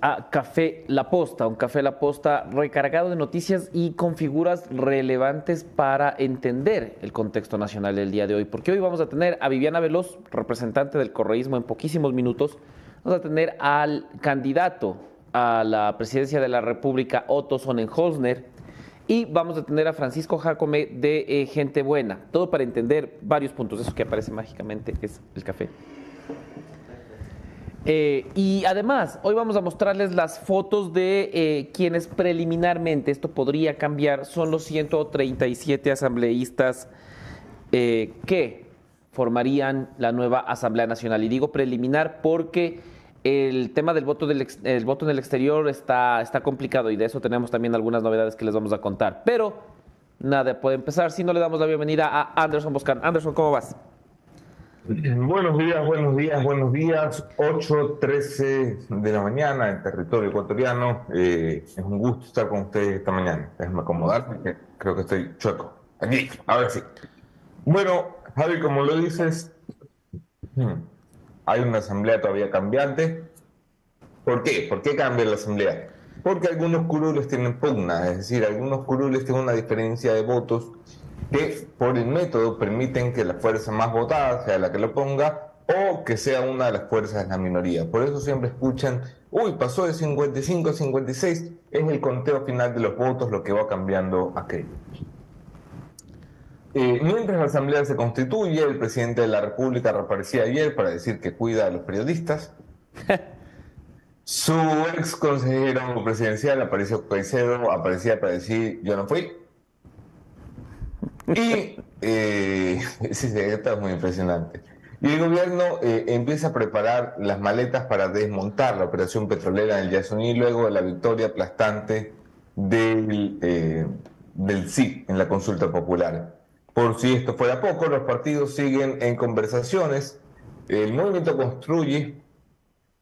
a Café La Posta, un Café La Posta recargado de noticias y con figuras relevantes para entender el contexto nacional del día de hoy. Porque hoy vamos a tener a Viviana Veloz, representante del correísmo en poquísimos minutos. Vamos a tener al candidato a la presidencia de la República, Otto Sonnenholzner. Y vamos a tener a Francisco Jacome de eh, Gente Buena. Todo para entender varios puntos. Eso que aparece mágicamente es el café. Eh, y además, hoy vamos a mostrarles las fotos de eh, quienes preliminarmente, esto podría cambiar, son los 137 asambleístas eh, que formarían la nueva Asamblea Nacional. Y digo preliminar porque el tema del voto, del el voto en el exterior está, está complicado y de eso tenemos también algunas novedades que les vamos a contar. Pero nada, puede empezar si no le damos la bienvenida a Anderson Boscan. Anderson, ¿cómo vas? Buenos días, buenos días, buenos días. 8.13 de la mañana en territorio ecuatoriano. Eh, es un gusto estar con ustedes esta mañana. Déjenme acomodarme, creo que estoy chueco. Aquí, a ver si. Bueno, Javi, como lo dices, hay una asamblea todavía cambiante. ¿Por qué? ¿Por qué cambia la asamblea? Porque algunos curules tienen pugna, es decir, algunos curules tienen una diferencia de votos que por el método permiten que la fuerza más votada sea la que lo ponga o que sea una de las fuerzas de la minoría. Por eso siempre escuchan, uy, pasó de 55 a 56, es el conteo final de los votos lo que va cambiando aquello. Eh, mientras la Asamblea se constituye, el presidente de la República reaparecía ayer para decir que cuida a los periodistas. Su ex consejero presidencial, Aparicio Caicedo, aparecía para decir yo no fui. Y eh, está muy impresionante. Y el gobierno eh, empieza a preparar las maletas para desmontar la operación petrolera en el Yasuní luego de la victoria aplastante del, eh, del sí en la consulta popular. Por si esto fuera poco, los partidos siguen en conversaciones. El movimiento construye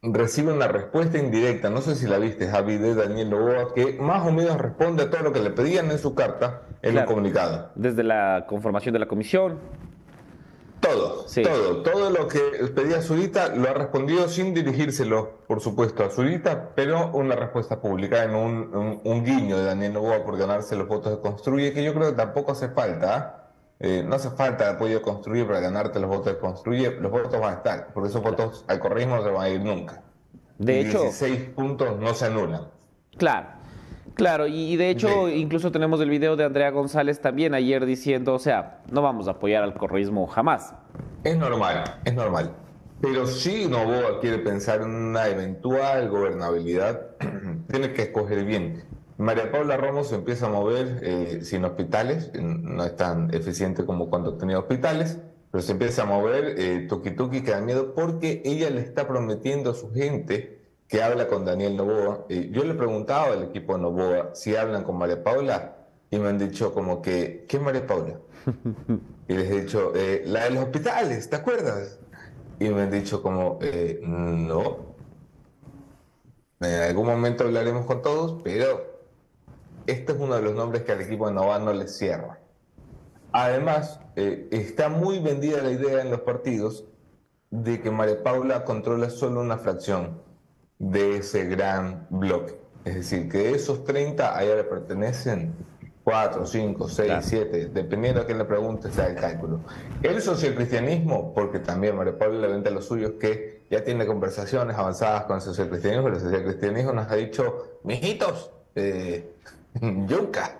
recibe una respuesta indirecta, no sé si la viste, Javi, de Daniel Loboa, que más o menos responde a todo lo que le pedían en su carta en el comunicado. Desde la conformación de la comisión. Todo, todo, todo lo que pedía Zurita lo ha respondido sin dirigírselo, por supuesto, a Zurita, pero una respuesta pública en un, guiño de Daniel Novoa por ganarse los votos de Construye, que yo creo que tampoco hace falta. ¿ah? Eh, no hace falta apoyo de construir para ganarte los votos de construir, los votos van a estar, porque esos votos al correísmo no se van a ir nunca. De hecho, 16 puntos no se anulan. Claro. Claro, y, de hecho incluso tenemos el video de Andrea González también ayer diciendo, o sea, no vamos a apoyar al correísmo jamás. Es normal, es normal. Pero si Novoa quiere pensar en una eventual gobernabilidad, tiene que escoger bien. María Paula Ramos se empieza a mover eh, sin hospitales, no es tan eficiente como cuando tenía hospitales, pero se empieza a mover eh, Tuki Tuki que da miedo porque ella le está prometiendo a su gente que habla con Daniel Novoa. Eh, yo le preguntaba al equipo de Novoa si hablan con María Paula y me han dicho como que, ¿qué María Paula? y les he dicho, eh, la de los hospitales, ¿te acuerdas? Y me han dicho como, no. En algún momento hablaremos con todos, pero este es uno de los nombres que al equipo de Nova no le cierra. Además, eh, está muy vendida la idea en los partidos de que María Paula controla solo una fracción de ese gran bloque. Es decir, que de esos 30 a ella le pertenecen 4, 5, 6, 7, dependiendo a quién le pregunte, está el cálculo. El sociocristianismo, porque también María Paula le vende a los suyos que ya tiene conversaciones avanzadas con el sociocristianismo, el sociocristianismo nos ha dicho, mijitos, eh, yuca,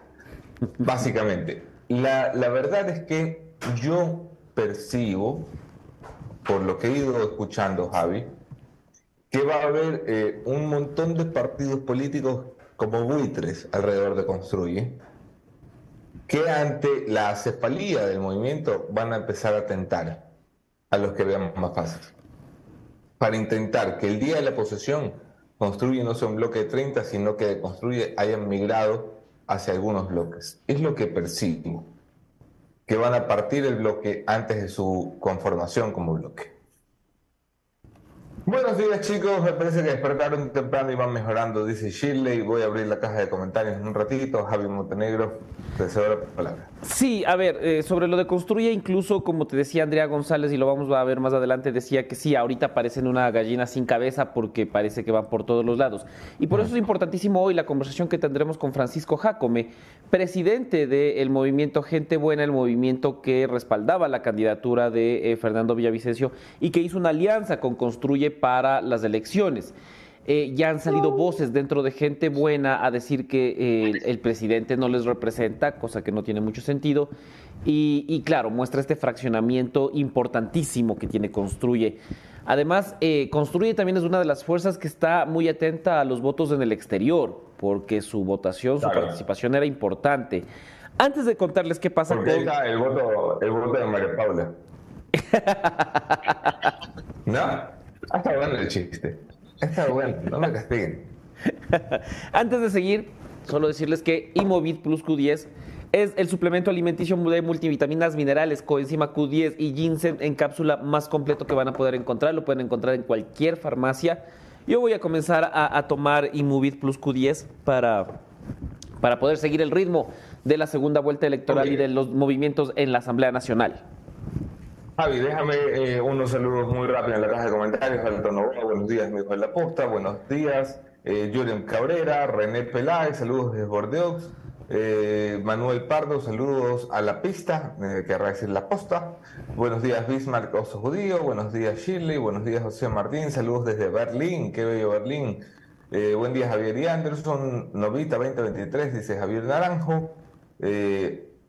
básicamente. La, la, verdad es que yo percibo, por lo que he ido escuchando, Javi, que va a haber eh, un montón de partidos políticos como buitres alrededor de Construye, que ante la cefalía del movimiento van a empezar a tentar a los que veamos más fácil, para intentar que el día de la posesión construye no sea un bloque de 30, sino que construye hayan migrado hacia algunos bloques. Es lo que percibo, que van a partir el bloque antes de su conformación como bloque. Buenos días chicos, me parece que despertaron temprano y van mejorando, dice Shirley. Voy a abrir la caja de comentarios en un ratito. Javi Montenegro, te cedo la palabra. Sí, a ver, eh, sobre lo de construye, incluso como te decía Andrea González, y lo vamos a ver más adelante, decía que sí, ahorita parecen una gallina sin cabeza porque parece que van por todos los lados. Y por eso es importantísimo hoy la conversación que tendremos con Francisco Jacome, presidente del movimiento Gente Buena, el movimiento que respaldaba la candidatura de eh, Fernando Villavicencio y que hizo una alianza con Construye para las elecciones. Eh, ya han salido voces dentro de gente buena a decir que eh, el, presidente no les representa, cosa que no tiene mucho sentido. Y, claro, muestra este fraccionamiento importantísimo que tiene Construye. Además, eh, Construye también es una de las fuerzas que está muy atenta a los votos en el exterior, porque su votación, su participación era importante. Antes de contarles qué pasa con... el voto, el voto de María Paula. ¿No? Está bueno el chiste. Está bueno, no me castiguen. Antes de seguir, solo decirles que Imovit Plus Q10 es el suplemento alimenticio de multivitaminas, minerales, coenzima Q10 y ginseng en cápsula más completo que van a poder encontrar. Lo pueden encontrar en cualquier farmacia. Yo voy a comenzar a, tomar Imovit Plus Q10 para, para poder seguir el ritmo de la segunda vuelta electoral y de los movimientos en la Asamblea Nacional. Javi, déjame eh, unos saludos muy rápidos en la caja de comentarios. Alto Novoa, buenos días, mi hijo de la posta, buenos días. Eh, Cabrera, René Peláez, saludos desde Bordeaux. Eh, Manuel Pardo, saludos a la pista, eh, decir la posta. Buenos días, Bismarck Oso Judío. Buenos días, Shirley. Buenos días, José Martín. Saludos desde Berlín, qué bello Berlín. buen día, Javier y Anderson. Novita 2023, dice Javier Naranjo.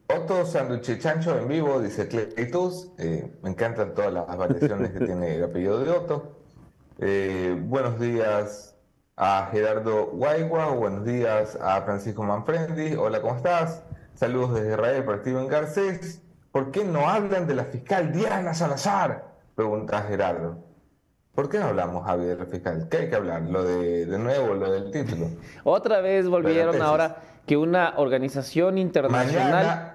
Otto Sanduche Chancho en vivo, dice Cleitus. Eh, me encantan todas las variaciones que tiene el apellido de Otto. Eh, buenos días a Gerardo Guaigua, buenos días a Francisco Manfrendi. Hola, ¿cómo estás? Saludos desde Israel para Steven Garcés. ¿Por qué no hablan de la fiscal Diana Salazar? Pregunta Gerardo. ¿Por qué no hablamos, Javier, de la fiscal? ¿Qué hay que hablar? Lo de, de nuevo, lo del título. Otra vez volvieron ahora que una organización internacional...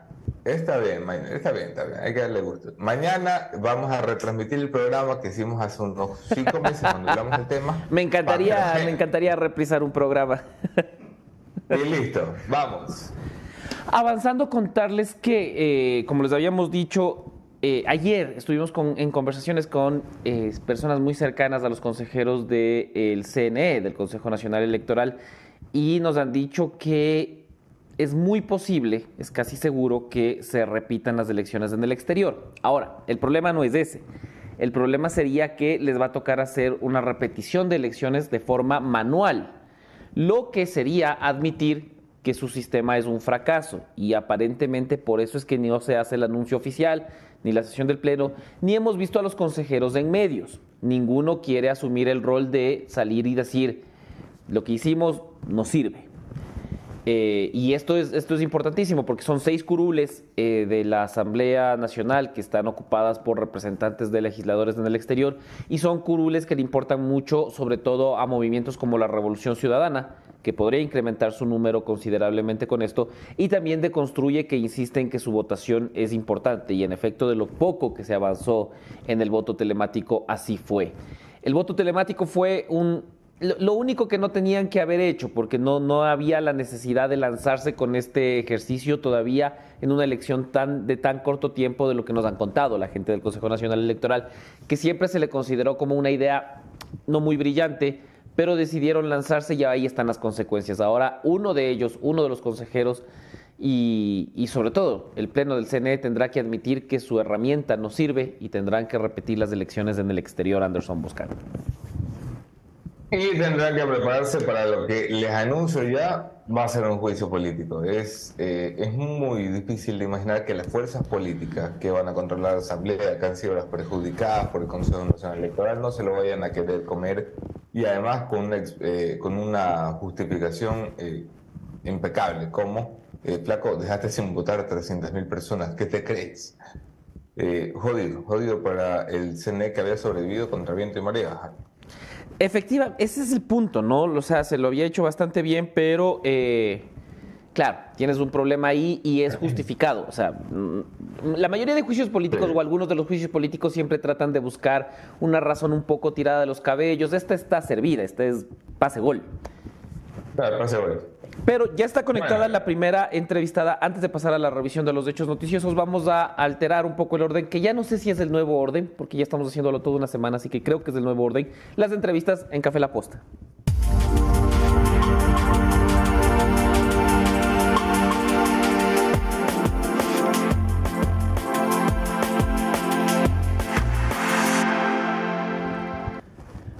Está bien, está bien, está bien, hay que darle gusto. Mañana vamos a retransmitir el programa que hicimos hace unos cinco meses cuando hablamos del tema. Me encantaría, me encantaría reprisar un programa. Y listo, vamos. Avanzando, contarles que, eh, como les habíamos dicho, eh, ayer estuvimos en conversaciones con eh, personas muy cercanas a los consejeros del CNE, del Consejo Nacional Electoral, y nos han dicho que es muy posible, es casi seguro que se repitan las elecciones en el exterior. Ahora, el problema no es ese. El problema sería que les va a tocar hacer una repetición de elecciones de forma manual, lo que sería admitir que su sistema es un fracaso y aparentemente por eso es que no se hace el anuncio oficial, ni la sesión del Pleno, ni hemos visto a los consejeros en medios. Ninguno quiere asumir el rol de salir y decir, lo que hicimos no sirve. Eh, y esto es, esto es importantísimo porque son seis curules eh, de la Asamblea Nacional que están ocupadas por representantes de legisladores en el exterior y son curules que le importan mucho sobre todo a movimientos como la Revolución Ciudadana, que podría incrementar su número considerablemente con esto, y también de Construye que insiste en que su votación es importante y en efecto de lo poco que se avanzó en el voto telemático así fue. El voto telemático fue un lo, único que no tenían que haber hecho, porque no, no había la necesidad de lanzarse con este ejercicio todavía en una elección tan, de tan corto tiempo de lo que nos han contado la gente del Consejo Nacional Electoral, que siempre se le consideró como una idea no muy brillante, pero decidieron lanzarse y ahí están las consecuencias. Ahora uno de ellos, uno de los consejeros y, sobre todo el Pleno del CNE tendrá que admitir que su herramienta no sirve y tendrán que repetir las elecciones en el exterior, Anderson Buscán. Y tendrán que prepararse para lo que les anuncio ya va a ser un juicio político. Es, eh, es muy difícil de imaginar que las fuerzas políticas que van a controlar la Asamblea, que han sido las perjudicadas por el Consejo Nacional Electoral, no se lo vayan a querer comer y además con una, eh, con una justificación eh, impecable, como, flaco, dejaste sin votar a 300.000 personas, ¿qué te crees? jodido, jodido para el CNE que había sobrevivido contra viento y marea. Efectiva, ese es el punto, ¿no? O sea, se lo había hecho bastante bien, pero eh, claro, tienes un problema ahí y es justificado. O sea, mm, la mayoría de juicios políticos o algunos de los juicios políticos siempre tratan de buscar una razón un poco tirada de los cabellos. Esta está servida, esta es pase gol. pase gol. Pero ya está conectada la primera entrevistada. Antes de pasar a la revisión de los hechos noticiosos, vamos a alterar un poco el orden, que ya no sé si es el nuevo orden, porque ya estamos haciéndolo toda una semana, así que creo que es el nuevo orden. Las entrevistas en Café La Posta.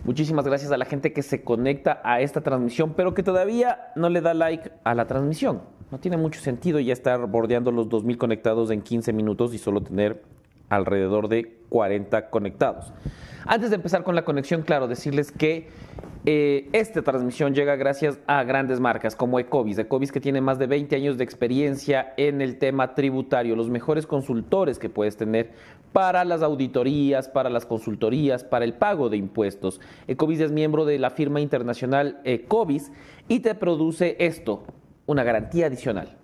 Muchísimas gracias a la gente que se conecta a esta transmisión, pero que todavía no le da like a la transmisión. No tiene mucho sentido ya estar bordeando los 2.000 conectados en 15 minutos y solo tener alrededor de 40 conectados. Antes de empezar con la conexión, claro, decirles que eh, esta transmisión llega gracias a grandes marcas como Ecovis. Ecovis que tiene más de 20 años de experiencia en el tema tributario, los mejores consultores que puedes tener para las auditorías, para las consultorías, para el pago de impuestos. Ecovis es miembro de la firma internacional Ecovis y te produce esto, una garantía adicional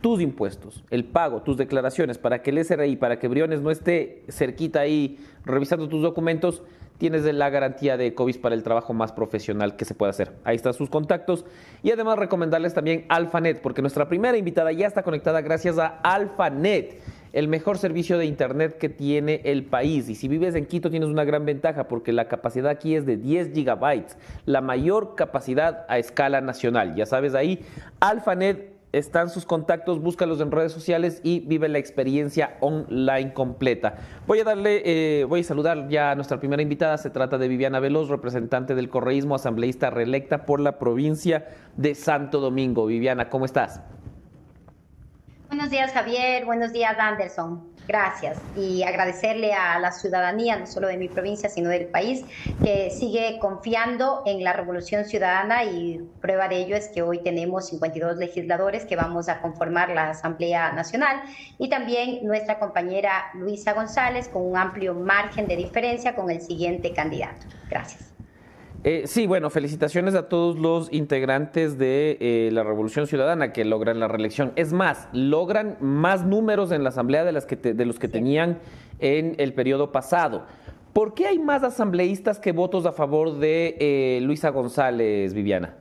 tus impuestos, el pago, tus declaraciones, para que el SRI, para que Briones no esté cerquita ahí revisando tus documentos, tienes la garantía de COVID para el trabajo más profesional que se pueda hacer. Ahí están sus contactos. Y además recomendarles también AlfaNet, porque nuestra primera invitada ya está conectada gracias a AlfaNet, el mejor servicio de Internet que tiene el país. Y si vives en Quito tienes una gran ventaja, porque la capacidad aquí es de 10 gigabytes, la mayor capacidad a escala nacional. Ya sabes ahí, AlfaNet están sus contactos, búscalos en redes sociales y vive la experiencia online completa. Voy a darle, eh, voy a saludar ya a nuestra primera invitada. Se trata de Viviana Veloz, representante del correísmo, asambleísta reelecta por la provincia de Santo Domingo. Viviana, ¿cómo estás? Buenos días, Javier. Buenos días, Anderson. Gracias. Y agradecerle a la ciudadanía, no solo de mi provincia, sino del país, que sigue confiando en la revolución ciudadana y prueba de ello es que hoy tenemos 52 legisladores que vamos a conformar la Asamblea Nacional y también nuestra compañera Luisa González con un amplio margen de diferencia con el siguiente candidato. Gracias. Eh, sí, bueno, felicitaciones a todos los integrantes de eh, la Revolución Ciudadana que logran la reelección. Es más, logran más números en la Asamblea de, las que de los que tenían en el periodo pasado. ¿Por qué hay más asambleístas que votos a favor de eh, Luisa González, Viviana?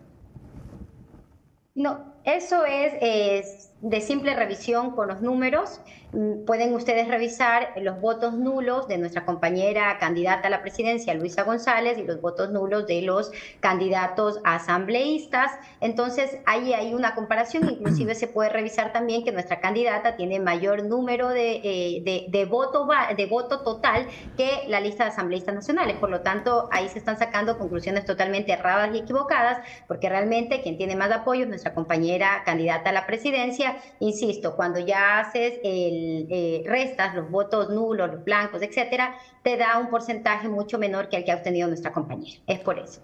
No, eso es de simple revisión con los números. Mm, pueden ustedes revisar los votos nulos de nuestra compañera candidata a la presidencia, Luisa González, y los votos nulos de los candidatos asambleístas. Entonces, ahí hay una comparación. Inclusive se puede revisar también que nuestra candidata tiene mayor número de, eh, de, voto, de voto total que la lista de asambleístas nacionales. Por lo tanto, ahí se están sacando conclusiones totalmente erradas y equivocadas, porque realmente quien tiene más apoyo es nuestra compañera candidata a la presidencia. Insisto, cuando ya haces el eh, restas los votos nulos, los blancos, etcétera, te da un porcentaje mucho menor que el que ha obtenido nuestra compañera. Es por eso.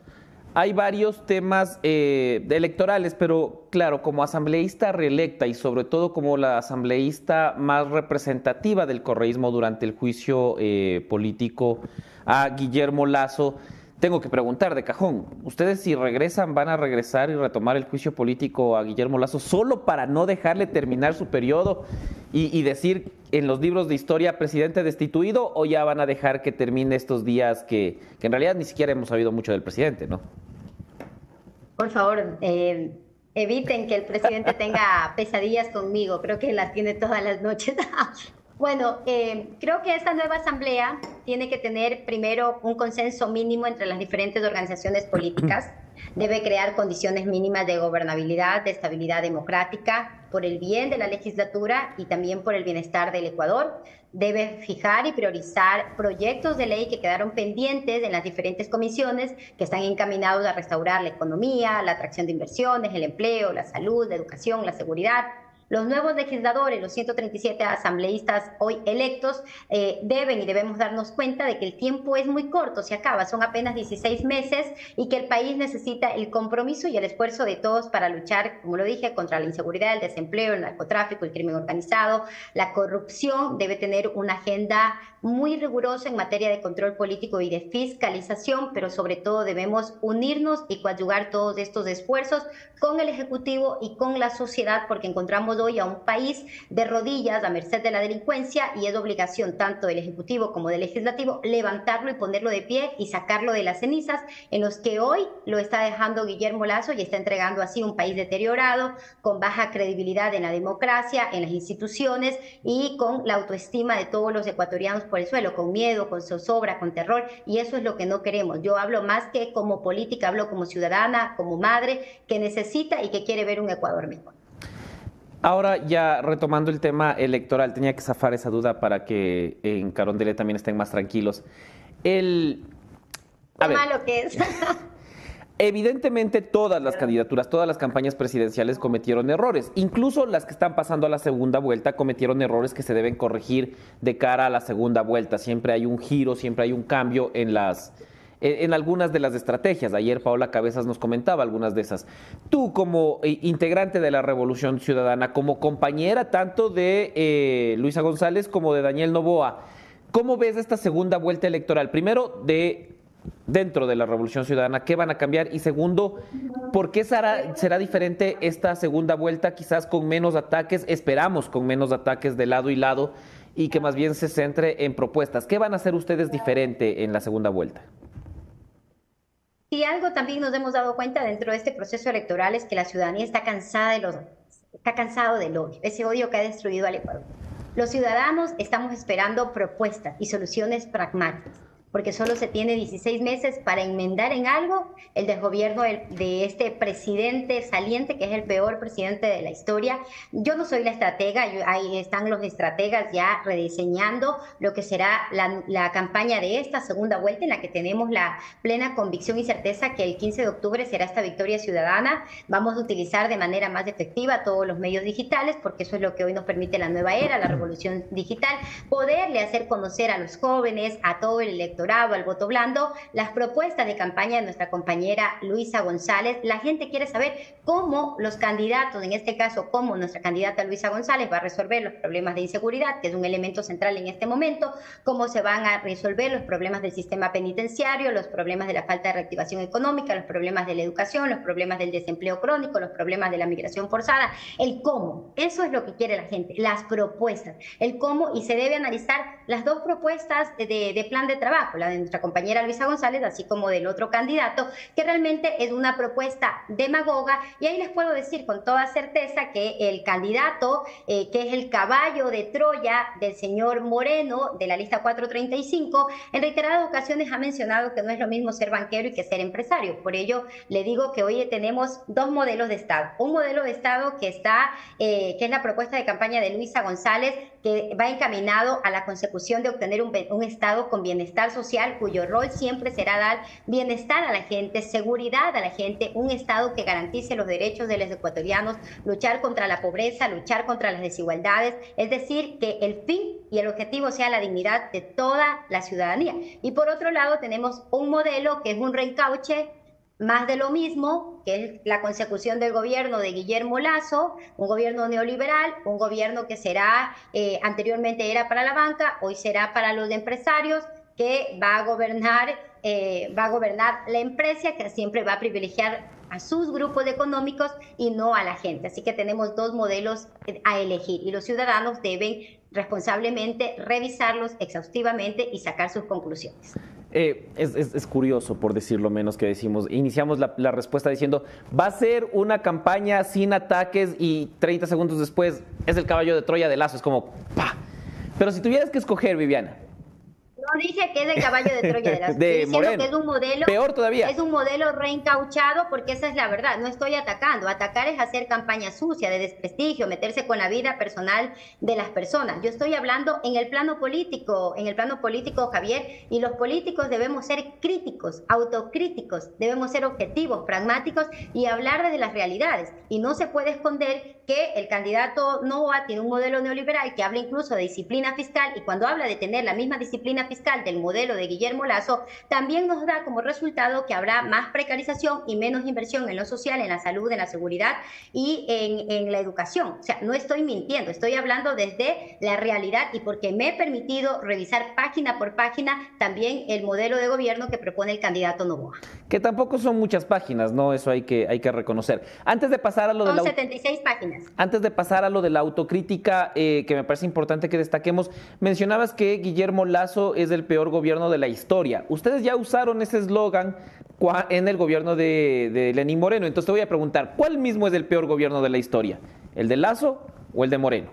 Hay varios temas eh, electorales, pero claro, como asambleísta reelecta y sobre todo como la asambleísta más representativa del correísmo durante el juicio eh, político a Guillermo Lazo, tengo que preguntar de cajón, ¿ustedes si regresan van a regresar y retomar el juicio político a Guillermo Lazo solo para no dejarle terminar su periodo y, decir en los libros de historia presidente destituido o ya van a dejar que termine estos días que, en realidad ni siquiera hemos sabido mucho del presidente, ¿no? Por favor, eh, eviten que el presidente tenga pesadillas conmigo, creo que las tiene todas las noches. Bueno, eh, creo que esta nueva asamblea tiene que tener primero un consenso mínimo entre las diferentes organizaciones políticas. Debe crear condiciones mínimas de gobernabilidad, de estabilidad democrática, por el bien de la legislatura y también por el bienestar del Ecuador. Debe fijar y priorizar proyectos de ley que quedaron pendientes en las diferentes comisiones que están encaminados a restaurar la economía, la atracción de inversiones, el empleo, la salud, la educación, la seguridad los nuevos legisladores, los 137 asambleístas hoy electos, eh, deben y debemos darnos cuenta de que el tiempo es muy corto, se acaba, son apenas 16 meses y que el país necesita el compromiso y el esfuerzo de todos para luchar, como lo dije, contra la inseguridad, el desempleo, el narcotráfico, el crimen organizado, la corrupción, debe tener una agenda muy riguroso en materia de control político y de fiscalización, pero sobre todo debemos unirnos y coadyuvar todos estos esfuerzos con el Ejecutivo y con la sociedad, porque encontramos hoy a un país de rodillas a merced de la delincuencia y es obligación tanto del Ejecutivo como del Legislativo levantarlo y ponerlo de pie y sacarlo de las cenizas en los que hoy lo está dejando Guillermo Lazo y está entregando así un país deteriorado, con baja credibilidad en la democracia, en las instituciones y con la autoestima de todos los ecuatorianos por el suelo, con miedo, con zozobra, con terror, y eso es lo que no queremos. Yo hablo más que como política, hablo como ciudadana, como madre, que necesita y que quiere ver un Ecuador mejor. Ahora ya retomando el tema electoral, tenía que zafar esa duda para que en Carondele también estén más tranquilos. El... A malo que es. Evidentemente todas las candidaturas, todas las campañas presidenciales cometieron errores. Incluso las que están pasando a la segunda vuelta cometieron errores que se deben corregir de cara a la segunda vuelta. Siempre hay un giro, siempre hay un cambio en las, en algunas de las estrategias. Ayer Paola Cabezas nos comentaba algunas de esas. Tú como eh, integrante de la Revolución Ciudadana, como compañera tanto de eh, Luisa González como de Daniel Novoa, ¿cómo ves esta segunda vuelta electoral? Primero, de dentro de la Revolución Ciudadana, ¿qué van a cambiar? Y segundo, ¿por qué será, será diferente esta segunda vuelta, quizás con menos ataques, esperamos con menos ataques de lado y lado, y que más bien se centre en propuestas? ¿Qué van a hacer ustedes diferente en la segunda vuelta? Y algo también nos hemos dado cuenta dentro de este proceso electoral es que la ciudadanía está cansada de los está cansado del odio, ese odio que ha destruido al Ecuador. Los ciudadanos estamos esperando propuestas y soluciones pragmáticas porque solo se tiene 16 meses para enmendar en algo el desgobierno de este presidente saliente, que es el peor presidente de la historia. Yo no soy la estratega, ahí están los estrategas ya rediseñando lo que será la, la, campaña de esta segunda vuelta, en la que tenemos la plena convicción y certeza que el 15 de octubre será esta victoria ciudadana. Vamos a utilizar de manera más efectiva todos los medios digitales, porque eso es lo que hoy nos permite la nueva era, la revolución digital, poderle hacer conocer a los jóvenes, a todo el electorado, al voto blando, las propuestas de campaña de nuestra compañera Luisa González. La gente quiere saber cómo los candidatos, en este caso, cómo nuestra candidata Luisa González va a resolver los problemas de inseguridad, que es un elemento central en este momento, cómo se van a resolver los problemas del sistema penitenciario, los problemas de la falta de reactivación económica, los problemas de la educación, los problemas del desempleo crónico, los problemas de la migración forzada, el cómo. Eso es lo que quiere la gente, las propuestas, el cómo, y se debe analizar las dos propuestas de, de plan de trabajo la de nuestra compañera Luisa González, así como del otro candidato, que realmente es una propuesta demagoga. Y ahí les puedo decir con toda certeza que el candidato, eh, que es el caballo de Troya del señor Moreno, de la lista 435, en reiteradas ocasiones ha mencionado que no es lo mismo ser banquero y que ser empresario. Por ello, le digo que hoy tenemos dos modelos de Estado. Un modelo de Estado que está, eh, que es la propuesta de campaña de Luisa González, que va encaminado a la consecución de obtener un, un Estado con bienestar social cuyo rol siempre será dar bienestar a la gente, seguridad a la gente, un Estado que garantice los derechos de los ecuatorianos, luchar contra la pobreza, luchar contra las desigualdades, es decir, que el fin y el objetivo sea la dignidad de toda la ciudadanía. Y por otro lado tenemos un modelo que es un reencauche más de lo mismo, que es la consecución del gobierno de Guillermo Lazo, un gobierno neoliberal, un gobierno que será, eh, anteriormente era para la banca, hoy será para los empresarios, que va a gobernar, eh, va a gobernar la empresa, que siempre va a privilegiar a sus grupos económicos y no a la gente. Así que tenemos dos modelos a elegir y los ciudadanos deben responsablemente revisarlos exhaustivamente y sacar sus conclusiones. Eh, es, curioso, por decirlo menos, que decimos, iniciamos la, la, respuesta diciendo, va a ser una campaña sin ataques y 30 segundos después es el caballo de Troya de Lazo, es como, ¡pa! Pero si tuvieras que escoger, Viviana, no dije que es el caballo de Troya de las de diciendo que es un modelo. Peor todavía. Es un modelo reencauchado porque esa es la verdad. No estoy atacando. Atacar es hacer campaña sucia, de desprestigio, meterse con la vida personal de las personas. Yo estoy hablando en el plano político, en el plano político, Javier, y los políticos debemos ser críticos, autocríticos, debemos ser objetivos, pragmáticos y hablar desde las realidades. Y no se puede esconder que el candidato Novoa tiene un modelo neoliberal que habla incluso de disciplina fiscal y cuando habla de tener la misma disciplina fiscal del modelo de Guillermo Lazo, también nos da como resultado que habrá más precarización y menos inversión en lo social, en la salud, en la seguridad y en, en la educación. O sea, no estoy mintiendo, estoy hablando desde la realidad y porque me he permitido revisar página por página también el modelo de gobierno que propone el candidato Novoa. Que tampoco son muchas páginas, ¿no? Eso hay que, hay que reconocer. Antes de pasar a lo son de la... 76 páginas. Antes de pasar a lo de la autocrítica, eh, que me parece importante que destaquemos, mencionabas que Guillermo Lazo es el peor gobierno de la historia. Ustedes ya usaron ese eslogan en el gobierno de, de Lenín Moreno. Entonces te voy a preguntar, ¿cuál mismo es el peor gobierno de la historia? ¿El de Lazo o el de Moreno?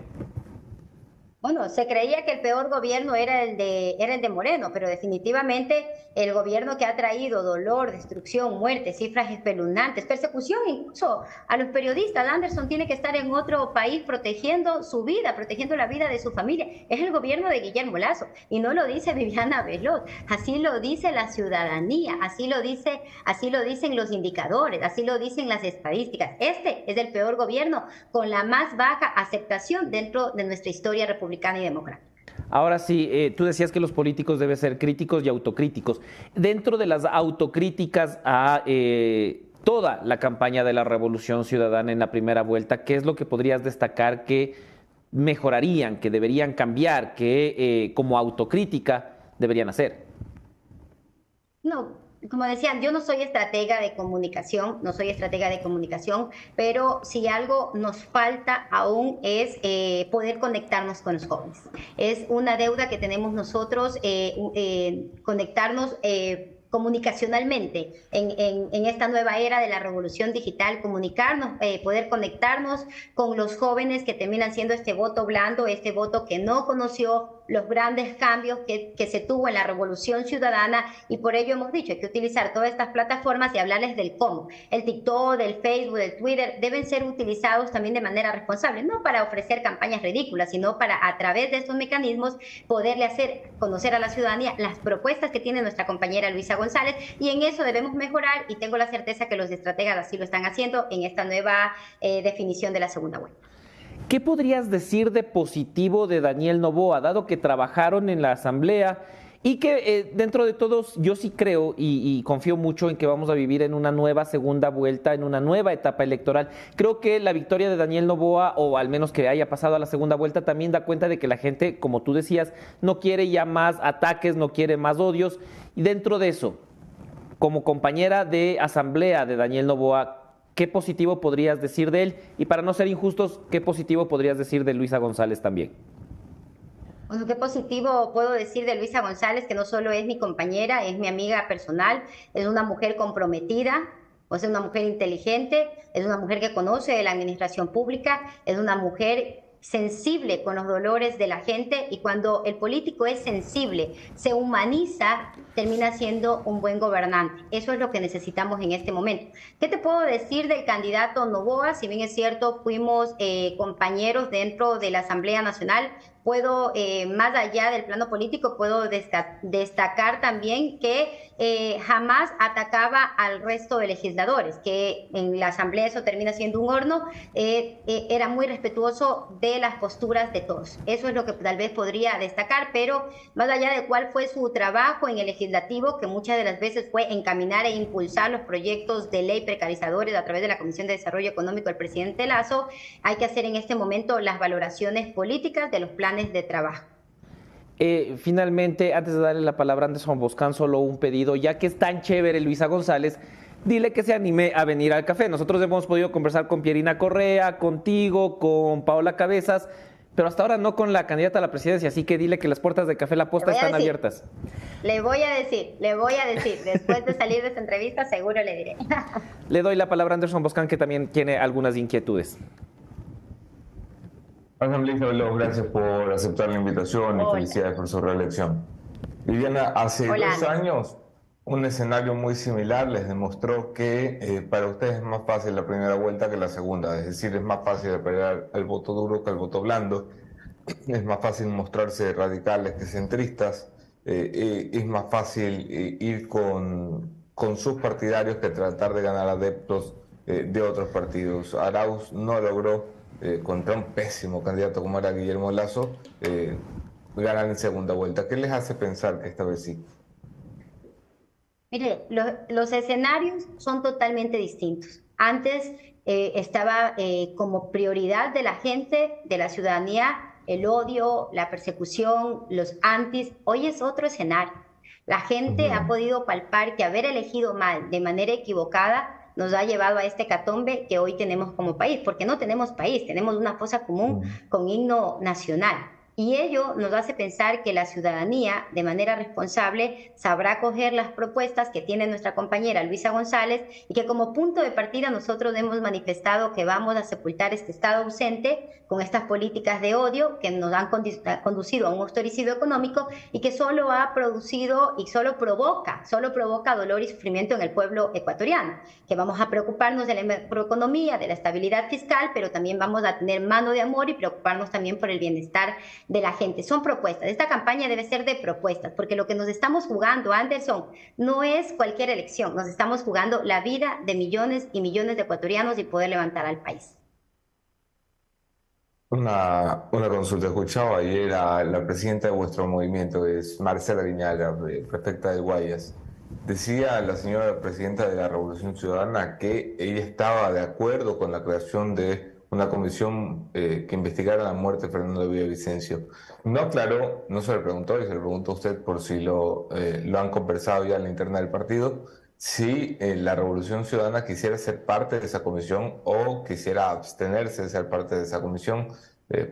Bueno, se creía que el peor gobierno era el de era el de Moreno, pero definitivamente el gobierno que ha traído dolor, destrucción, muerte, cifras espeluznantes, persecución incluso a los periodistas. Anderson tiene que estar en otro país protegiendo su vida, protegiendo la vida de su familia. Es el gobierno de Guillermo Lazo y no lo dice Viviana Veloz, así lo dice la ciudadanía, así lo dice, así lo dicen los indicadores, así lo dicen las estadísticas. Este es el peor gobierno con la más baja aceptación dentro de nuestra historia republicana y democrática. Ahora sí, eh, tú decías que los políticos deben ser críticos y autocríticos. Dentro de las autocríticas a eh, toda la campaña de la Revolución Ciudadana en la primera vuelta, ¿qué es lo que podrías destacar que mejorarían, que deberían cambiar, que eh, como autocrítica deberían hacer? No, como decían, yo no soy estratega de comunicación, no soy estratega de comunicación, pero si algo nos falta aún es eh, poder conectarnos con los jóvenes. Es una deuda que tenemos nosotros, eh, eh, conectarnos comunicacionalmente en, esta nueva era de la revolución digital, comunicarnos, poder conectarnos con los jóvenes que terminan siendo este voto blando, este voto que no conoció los grandes cambios que, que se tuvo en la revolución ciudadana y por ello hemos dicho, hay que utilizar todas estas plataformas y hablarles del cómo. El TikTok, del Facebook, del Twitter deben ser utilizados también de manera responsable, no para ofrecer campañas ridículas, sino para a través de estos mecanismos poderle hacer conocer a la ciudadanía las propuestas que tiene nuestra compañera Luisa González y en eso debemos mejorar y tengo la certeza que los estrategas así lo están haciendo en esta nueva eh, definición de la segunda vuelta. ¿Qué podrías decir de positivo de Daniel Novoa, dado que trabajaron en la Asamblea y que eh, dentro de todos yo sí creo y, y, confío mucho en que vamos a vivir en una nueva segunda vuelta, en una nueva etapa electoral? Creo que la victoria de Daniel Novoa, o al menos que haya pasado a la segunda vuelta, también da cuenta de que la gente, como tú decías, no quiere ya más ataques, no quiere más odios. Y dentro de eso, como compañera de asamblea de Daniel Novoa, ¿qué positivo podrías decir de él? Y para no ser injustos, ¿qué positivo podrías decir de Luisa González también? Bueno, qué positivo puedo decir de Luisa González, que no solo es mi compañera, es mi amiga personal, es una mujer comprometida, o es una mujer inteligente, es una mujer que conoce la administración pública, es una mujer sensible con los dolores de la gente y cuando el político es sensible, se humaniza, termina siendo un buen gobernante. Eso es lo que necesitamos en este momento. ¿Qué te puedo decir del candidato Novoa? Si bien es cierto, fuimos eh, compañeros dentro de la Asamblea Nacional, puedo, eh, más allá del plano político, puedo destacar también que eh, jamás atacaba al resto de legisladores, que en la Asamblea eso termina siendo un horno, eh, era muy respetuoso de las posturas de todos. Eso es lo que tal vez podría destacar, pero más allá de cuál fue su trabajo en el legislativo, que muchas de las veces fue encaminar e impulsar los proyectos de ley precarizadores a través de la Comisión de Desarrollo Económico del presidente Lazo, hay que hacer en este momento las valoraciones políticas de los planes de trabajo. Eh, finalmente, antes de darle la palabra a Anderson Boscan, solo un pedido, ya que es tan chévere Luisa González, dile que se anime a venir al café. Nosotros hemos podido conversar con Pierina Correa, contigo, con Paola Cabezas, pero hasta ahora no con la candidata a la presidencia, así que dile que las puertas de Café La Posta están abiertas. Le voy a decir, le voy a decir, después de salir de esta entrevista seguro le diré. le doy la palabra a Anderson Boscan, que también tiene algunas inquietudes. Gracias por aceptar la invitación y felicidades por su reelección. Viviana, hace dos años un escenario muy similar les demostró que eh, para ustedes es más fácil la primera vuelta que la segunda, es decir, es más fácil pelear el voto duro que el voto blando, es más fácil mostrarse radicales que centristas, eh, eh, es más fácil ir con, con sus partidarios que tratar de ganar adeptos de otros partidos. Arauz no logró eh, contra un pésimo candidato como era Guillermo Lazo, eh, ganar en segunda vuelta? ¿Qué les hace pensar que esta vez sí? Mire, los escenarios son totalmente distintos. Antes eh, estaba eh, como prioridad de la gente, de la ciudadanía, el odio, la persecución, los antis. Hoy es otro escenario. La gente ha podido palpar que haber elegido mal, de manera equivocada, nos ha llevado a este catombe que hoy tenemos como país, porque no tenemos país, tenemos una fosa común con himno nacional. Y ello nos hace pensar que la ciudadanía, de manera responsable, sabrá coger las propuestas que tiene nuestra compañera Luisa González y que como punto de partida nosotros hemos manifestado que vamos a sepultar este Estado ausente con estas políticas de odio que nos han conducido a un austericidio económico y que solo ha producido y solo provoca, solo provoca dolor y sufrimiento en el pueblo ecuatoriano, que vamos a preocuparnos de la macroeconomía, de la estabilidad fiscal, pero también vamos a tener mano de amor y preocuparnos también por el bienestar de la gente. Son propuestas. Esta campaña debe ser de propuestas, porque lo que nos estamos jugando, Anderson, no es cualquier elección. Nos estamos jugando la vida de millones y millones de ecuatorianos y poder levantar al país. Una, una consulta. Escuchaba ayer a la presidenta de vuestro movimiento, es Marcela Viñaga, prefecta de Guayas. Decía la señora presidenta de la Revolución Ciudadana que ella estaba de acuerdo con la creación de una comisión eh, que investigara la muerte de Fernando Villavicencio. No aclaró, no se le preguntó, y se le preguntó a usted por si lo, eh, lo han conversado ya en la interna del partido, si eh, la Revolución Ciudadana quisiera ser parte de esa comisión o quisiera abstenerse de ser parte de esa comisión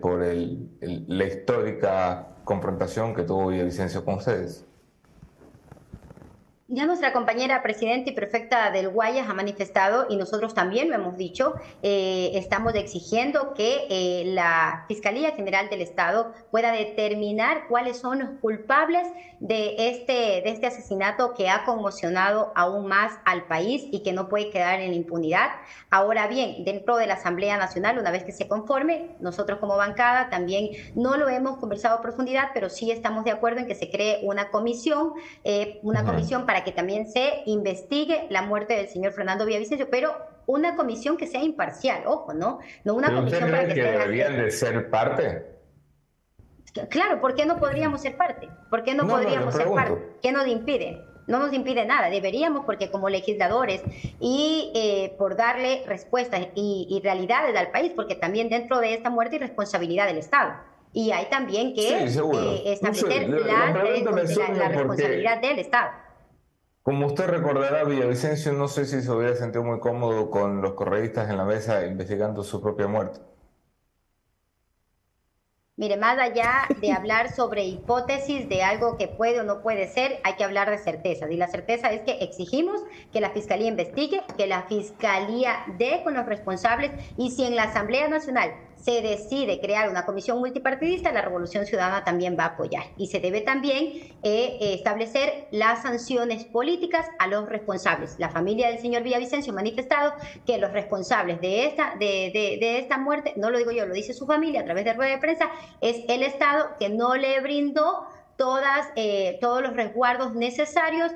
por el, la histórica confrontación que tuvo Villavicencio con ustedes. Ya nuestra compañera presidenta y prefecta del Guayas ha manifestado, y nosotros también lo hemos dicho, eh, estamos exigiendo que eh, la Fiscalía General del Estado pueda determinar cuáles son los culpables de este, de este asesinato que ha conmocionado aún más al país y que no puede quedar en la impunidad. Ahora bien, dentro de la Asamblea Nacional, una vez que se conforme, nosotros como bancada también no lo hemos conversado a profundidad, pero sí estamos de acuerdo en que se cree una comisión, eh, una comisión para que también se investigue la muerte del señor Fernando Villavicencio, pero una comisión que sea imparcial, ojo, ¿no? No una comisión para que, que deberían de ser parte. Claro, ¿por qué no podríamos ser parte? ¿Por qué no, podríamos ser parte? ¿Qué nos impide? No nos impide nada, deberíamos porque como legisladores y eh, por darle respuestas y, realidades al país, porque también dentro de esta muerte hay responsabilidad del Estado. Y hay también que eh, establecer la, la responsabilidad del Estado. Como usted recordará, Villavicencio no sé si se hubiera sentido muy cómodo con los correístas en la mesa investigando su propia muerte. Mire, más allá de hablar sobre hipótesis de algo que puede o no puede ser, hay que hablar de certezas. Y la certeza es que exigimos que la Fiscalía investigue, que la Fiscalía dé con los responsables y si en la Asamblea Nacional se decide crear una comisión multipartidista, la Revolución Ciudadana también va a apoyar. Y se debe también eh, establecer las sanciones políticas a los responsables. La familia del señor Villavicencio ha manifestado que los responsables de esta, de, de, esta muerte, no lo digo yo, lo dice su familia a través de rueda de prensa, es el Estado que no le brindó eh, todos los resguardos necesarios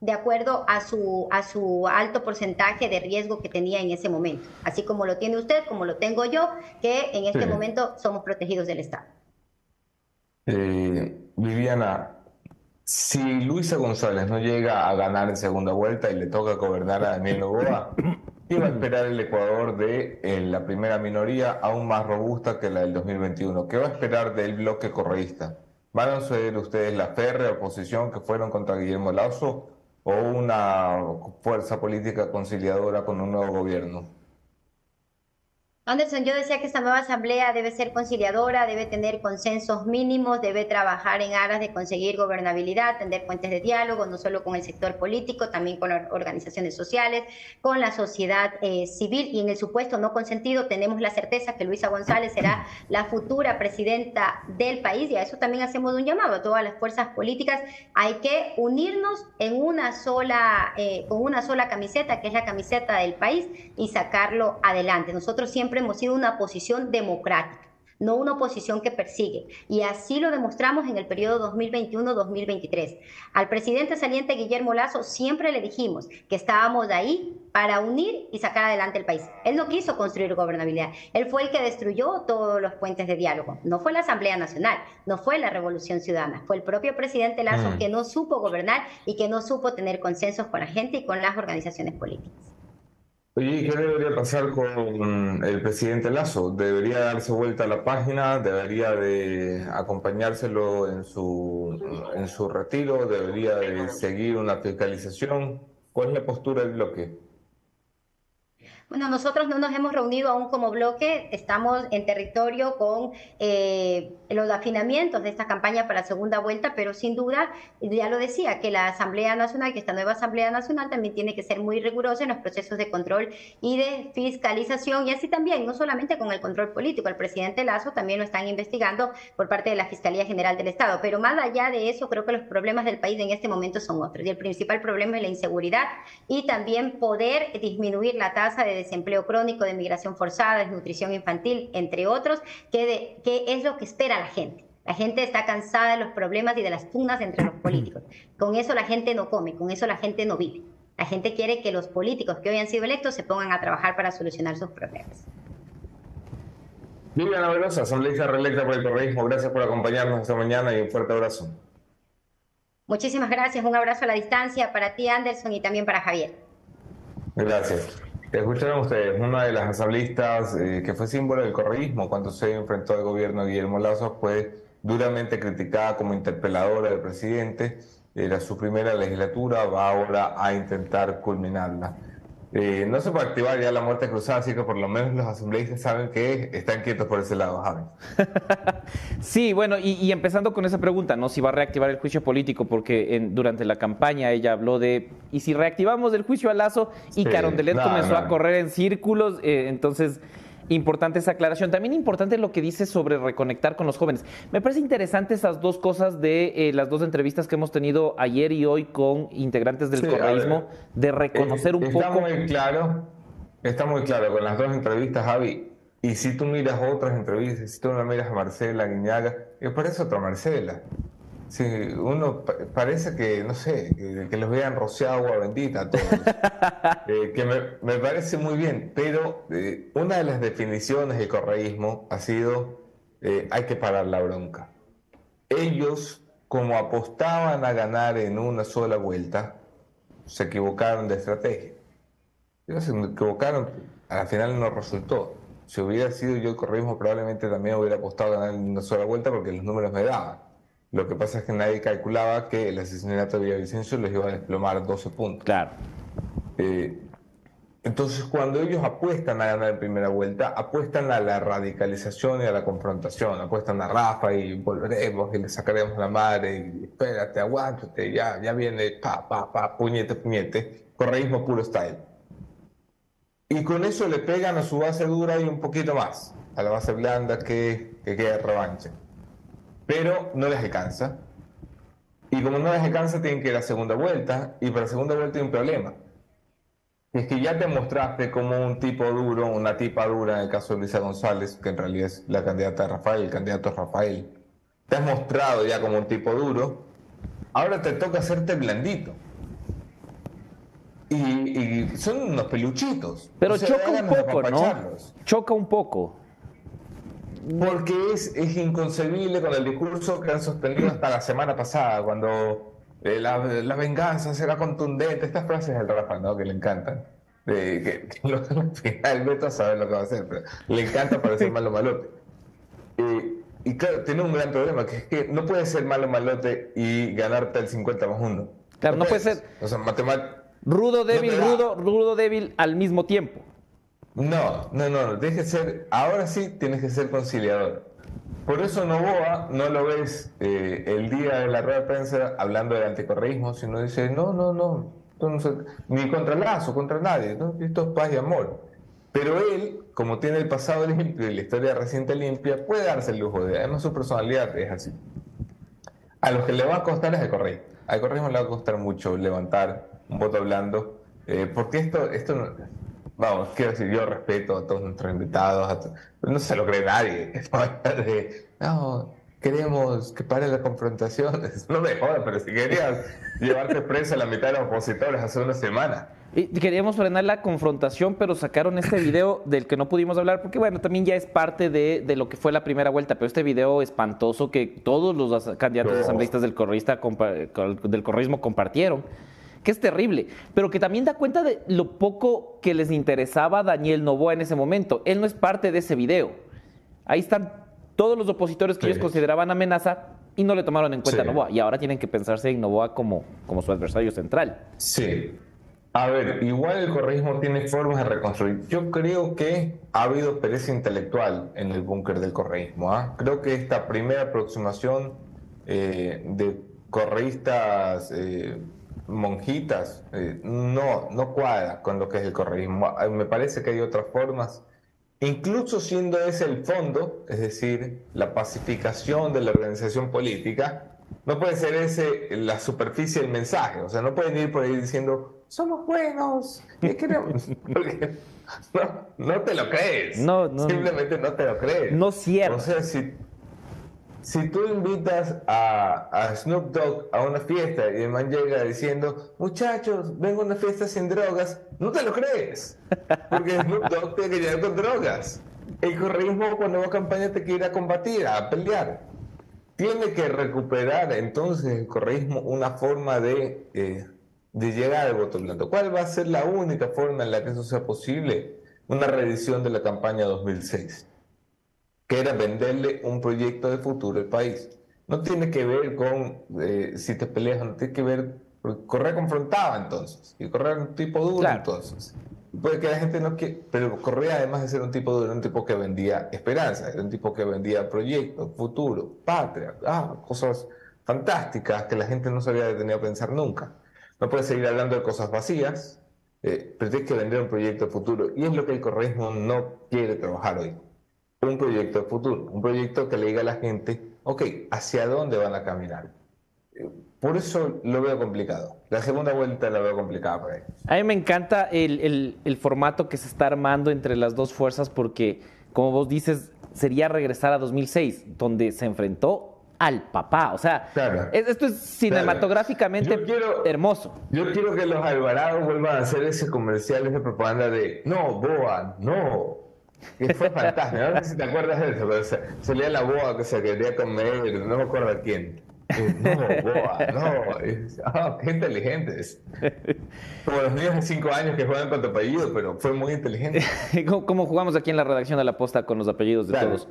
de acuerdo a su, a su alto porcentaje de riesgo que tenía en ese momento, así como lo tiene usted, como lo tengo yo, que en este momento somos protegidos del Estado. Eh, Viviana, si Luisa González no llega a ganar en segunda vuelta y le toca gobernar a Daniel Novoa, ¿qué va a esperar el Ecuador de eh, la primera minoría aún más robusta que la del 2021? ¿Qué va a esperar del bloque correísta? ¿Van a suceder ustedes la férrea oposición que fueron contra Guillermo Lazo o una fuerza política conciliadora con un nuevo gobierno? Anderson, yo decía que esta nueva asamblea debe ser conciliadora, debe tener consensos mínimos, debe trabajar en aras de conseguir gobernabilidad, tender puentes de diálogo, no solo con el sector político, también con las organizaciones sociales, con la sociedad eh, civil y en el supuesto no consentido tenemos la certeza que Luisa González será la futura presidenta del país y a eso también hacemos un llamado a todas las fuerzas políticas. Hay que unirnos en una sola, eh, con una sola camiseta, que es la camiseta del país, y sacarlo adelante. Nosotros siempre hemos sido una posición democrática. no una oposición que persigue. Y así lo demostramos en el periodo 2021-2023. Al presidente saliente Guillermo Lazo siempre le dijimos que estábamos ahí para unir y sacar adelante el país. Él no quiso construir gobernabilidad. Él fue el que destruyó todos los puentes de diálogo. No fue la Asamblea Nacional, no fue la Revolución Ciudadana, fue el propio presidente Lazo mm. que no supo gobernar y que no supo tener consensos con la gente y con las organizaciones políticas. Oye, ¿qué debería pasar con el presidente Lazo? ¿Debería darse vuelta a la página? ¿Debería de acompañárselo en su, en su retiro? ¿Debería de seguir una fiscalización? ¿Cuál es la postura del bloque? Bueno, nosotros no nos hemos reunido aún como bloque, estamos en territorio con eh, los afinamientos de esta campaña para la segunda vuelta, pero sin duda, ya lo decía, que la Asamblea Nacional, que esta nueva Asamblea Nacional también tiene que ser muy rigurosa en los procesos de control y de fiscalización, y así también, no solamente con el control político, el presidente Lazo también lo están investigando por parte de la Fiscalía General del Estado, pero más allá de eso, creo que los problemas del país en este momento son otros, y el principal problema es la inseguridad y también poder disminuir la tasa de desempleo crónico, de migración forzada, desnutrición infantil, entre otros, que, es lo que espera la gente. La gente está cansada de los problemas y de las pugnas entre los políticos. Con eso la gente no come, con eso la gente no vive. La gente quiere que los políticos que hoy han sido electos se pongan a trabajar para solucionar sus problemas. Viviana Velosa, asambleísta reelecta por el correísmo, gracias por acompañarnos esta mañana y un fuerte abrazo. Muchísimas gracias, un abrazo a la distancia para ti, Anderson, y también para Javier. Gracias. Escucharon ustedes, una de las asambleístas eh, que fue símbolo del correísmo cuando se enfrentó al gobierno de Guillermo Lazo fue duramente criticada como interpeladora del presidente. Era su primera legislatura, va ahora a intentar culminarla. Eh, no se puede activar ya la muerte cruzada, así que por lo menos los asambleístas saben que están quietos por ese lado, Javi. sí, bueno, y, empezando con esa pregunta, ¿no? Si va a reactivar el juicio político, porque durante la campaña ella habló de, ¿y si reactivamos el juicio a Lazo? Y Carondelet comenzó a correr en círculos, eh, entonces Importante esa aclaración. También importante lo que dice sobre reconectar con los jóvenes. Me parece interesante esas dos cosas de eh, las dos entrevistas que hemos tenido ayer y hoy con integrantes del correísmo, de reconocer un poco. Está muy claro, está muy claro con las dos entrevistas, Javi. Y si tú miras otras entrevistas, si tú no miras a Marcela Guiñaga, es parece otra Marcela. Sí, uno parece que, no sé, que, los vean rociado agua bendita a todos. Eh, que me, parece muy bien, pero eh, una de las definiciones del correísmo ha sido eh, hay que parar la bronca. Ellos, como apostaban a ganar en una sola vuelta, se equivocaron de estrategia. Ellos se equivocaron, al final no resultó. Si hubiera sido yo el correísmo, probablemente también hubiera apostado a ganar en una sola vuelta porque los números me daban. Lo que pasa es que nadie calculaba que el asesinato de Villavicencio les iba a desplomar 12 puntos. Claro. Eh, entonces, cuando ellos apuestan a ganar en primera vuelta, apuestan a la radicalización y a la confrontación, apuestan a Rafa y volveremos y le sacaremos la madre y espérate, aguántate, ya, ya viene, pa, pa, pa, puñete, puñete, correísmo puro style. Y con eso le pegan a su base dura y un poquito más, a la base blanda que, que queda revancha pero no les alcanza. Y como no les alcanza, tienen que ir a segunda vuelta, y para la segunda vuelta hay un problema. Es que ya te mostraste como un tipo duro, una tipa dura en el caso de Luisa González, que en realidad es la candidata de Rafael, el candidato es Rafael. Te has mostrado ya como un tipo duro, ahora te toca hacerte blandito. Y, son unos peluchitos. Pero choca un poco, ¿no? Choca un poco porque es, es inconcebible con el discurso que han sostenido hasta la semana pasada, cuando eh, la, la, venganza será contundente. Estas frases del Rafa, ¿no? Que le encantan. que, que lo, al final Beto sabe lo que va a hacer, pero le encanta parecer malo malote. y claro, tiene un gran problema, que es que no puede ser malo malote y ganarte el 50 más 1. Claro, no, puede ser. O sea, matemáticas. Rudo, débil, rudo, rudo, débil al mismo tiempo. No, no, no, deje ser, ahora sí tienes que ser conciliador. Por eso Novoa no lo ves eh, el día de la rueda de prensa hablando del anticorreísmo, sino dice, no, no, no, ni contra Lazo, contra nadie, ¿no? esto es paz y amor. Pero él, como tiene el pasado limpio y la historia reciente limpia, puede darse el lujo de, además su personalidad es así. A los que le va a costar es el correísmo. Al correísmo le va a costar mucho levantar un voto blando, eh, porque esto, esto vamos, quiero decir, yo respeto a todos nuestros invitados, no se lo cree nadie. no, queremos que pare la confrontación. No me jodas, pero si querías llevarte preso a la mitad de los opositores hace una semana. Y queríamos frenar la confrontación, pero sacaron este video del que no pudimos hablar, porque bueno, también ya es parte de, de lo que fue la primera vuelta, pero este video espantoso que todos los candidatos asambleístas del, correísta, del compartieron, que es terrible, pero que también da cuenta de lo poco que les interesaba a Daniel Novoa en ese momento. Él no es parte de ese video. Ahí están todos los opositores que ellos consideraban amenaza y no le tomaron en cuenta a Novoa. Y ahora tienen que pensarse en Novoa como, como su adversario central. Sí, a ver, igual el correísmo tiene formas de reconstruir. Yo creo que ha habido pereza intelectual en el búnker del correísmo. ¿ah? Creo que esta primera aproximación eh, de correístas eh, monjitas eh, no, no cuadra con lo que es el correísmo. Ah, me parece que hay otras formas, incluso siendo ese el fondo, es decir, la pacificación de la organización política, no puede ser ese la superficie del mensaje. O sea, no pueden ir por ahí diciendo somos buenos, no, no te lo crees. No, no, Simplemente no te lo crees. No cierto. O sea, si, si tú invitas a, a, Snoop Dogg a una fiesta y el man llega diciendo, muchachos, vengo a una fiesta sin drogas, no te lo crees. Porque Snoop Dogg tiene que llegar con drogas. El correísmo cuando va a campaña te quiere a combatir, a pelear. Tiene que recuperar entonces el correísmo una forma de... Eh, de llegar al voto blando. ¿Cuál va a ser la única forma en la que eso sea posible? Una reedición de la campaña 2006, que era venderle un proyecto de futuro al país. No tiene que ver con eh, si te peleas, no tiene que ver. Correa confrontaba entonces, y Correa era un tipo duro entonces. Puede que la gente no quiera, pero Correa además de ser un tipo duro, era un tipo que vendía esperanza, era un tipo que vendía proyectos, futuro, patria, ah, cosas fantásticas que la gente no se había detenido a pensar nunca. No puedes seguir hablando de cosas vacías, eh, pero tienes que vender un proyecto futuro. Y es lo que el correísmo no quiere trabajar hoy. Un proyecto de futuro, un proyecto que le diga a la gente, ok, ¿hacia dónde van a caminar? Por eso lo veo complicado. La segunda vuelta la veo complicada para ellos. A mí me encanta el, el formato que se está armando entre las dos fuerzas porque, como vos dices, sería regresar a 2006, donde se enfrentó al papá. O sea, esto es cinematográficamente hermoso. Yo quiero que los Alvarados vuelvan a hacer ese comercial, esa propaganda de no, Boa, no. Que fue fantástico. No sé si te acuerdas de eso, pero salía la boa que se quería comer, no me acuerdo a quién. No, boa, no. Ah, qué inteligentes. Como los niños de 5 años que juegan con tu apellido, pero fue muy inteligente. Como jugamos aquí en la redacción de la posta con los apellidos de todos.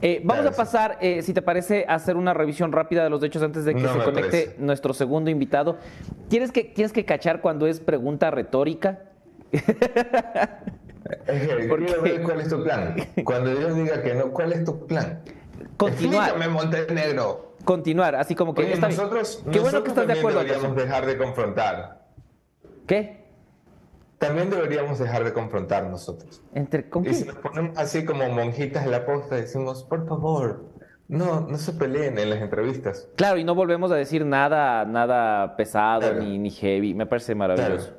Eh, vamos a pasar, eh, si te parece, a hacer una revisión rápida de los hechos antes de que se conecte nuestro segundo invitado. ¿Tienes que, ¿Tienes que cachar cuando es pregunta retórica? Ver cuál es tu plan. Cuando yo diga que no, ¿cuál es tu plan? Continuar. Explícame, Montenegro. Continuar, así como que... nosotros, Qué bueno que estás de acuerdo. Deberíamos dejar de confrontar. ¿Qué? También deberíamos dejar de confrontar nosotros. ¿Entre, ¿con y si nos ponemos así como monjitas en la posta, decimos, por favor, no, no se peleen en las entrevistas. Claro, y no volvemos a decir nada, nada pesado ni, ni, heavy. Me parece maravilloso.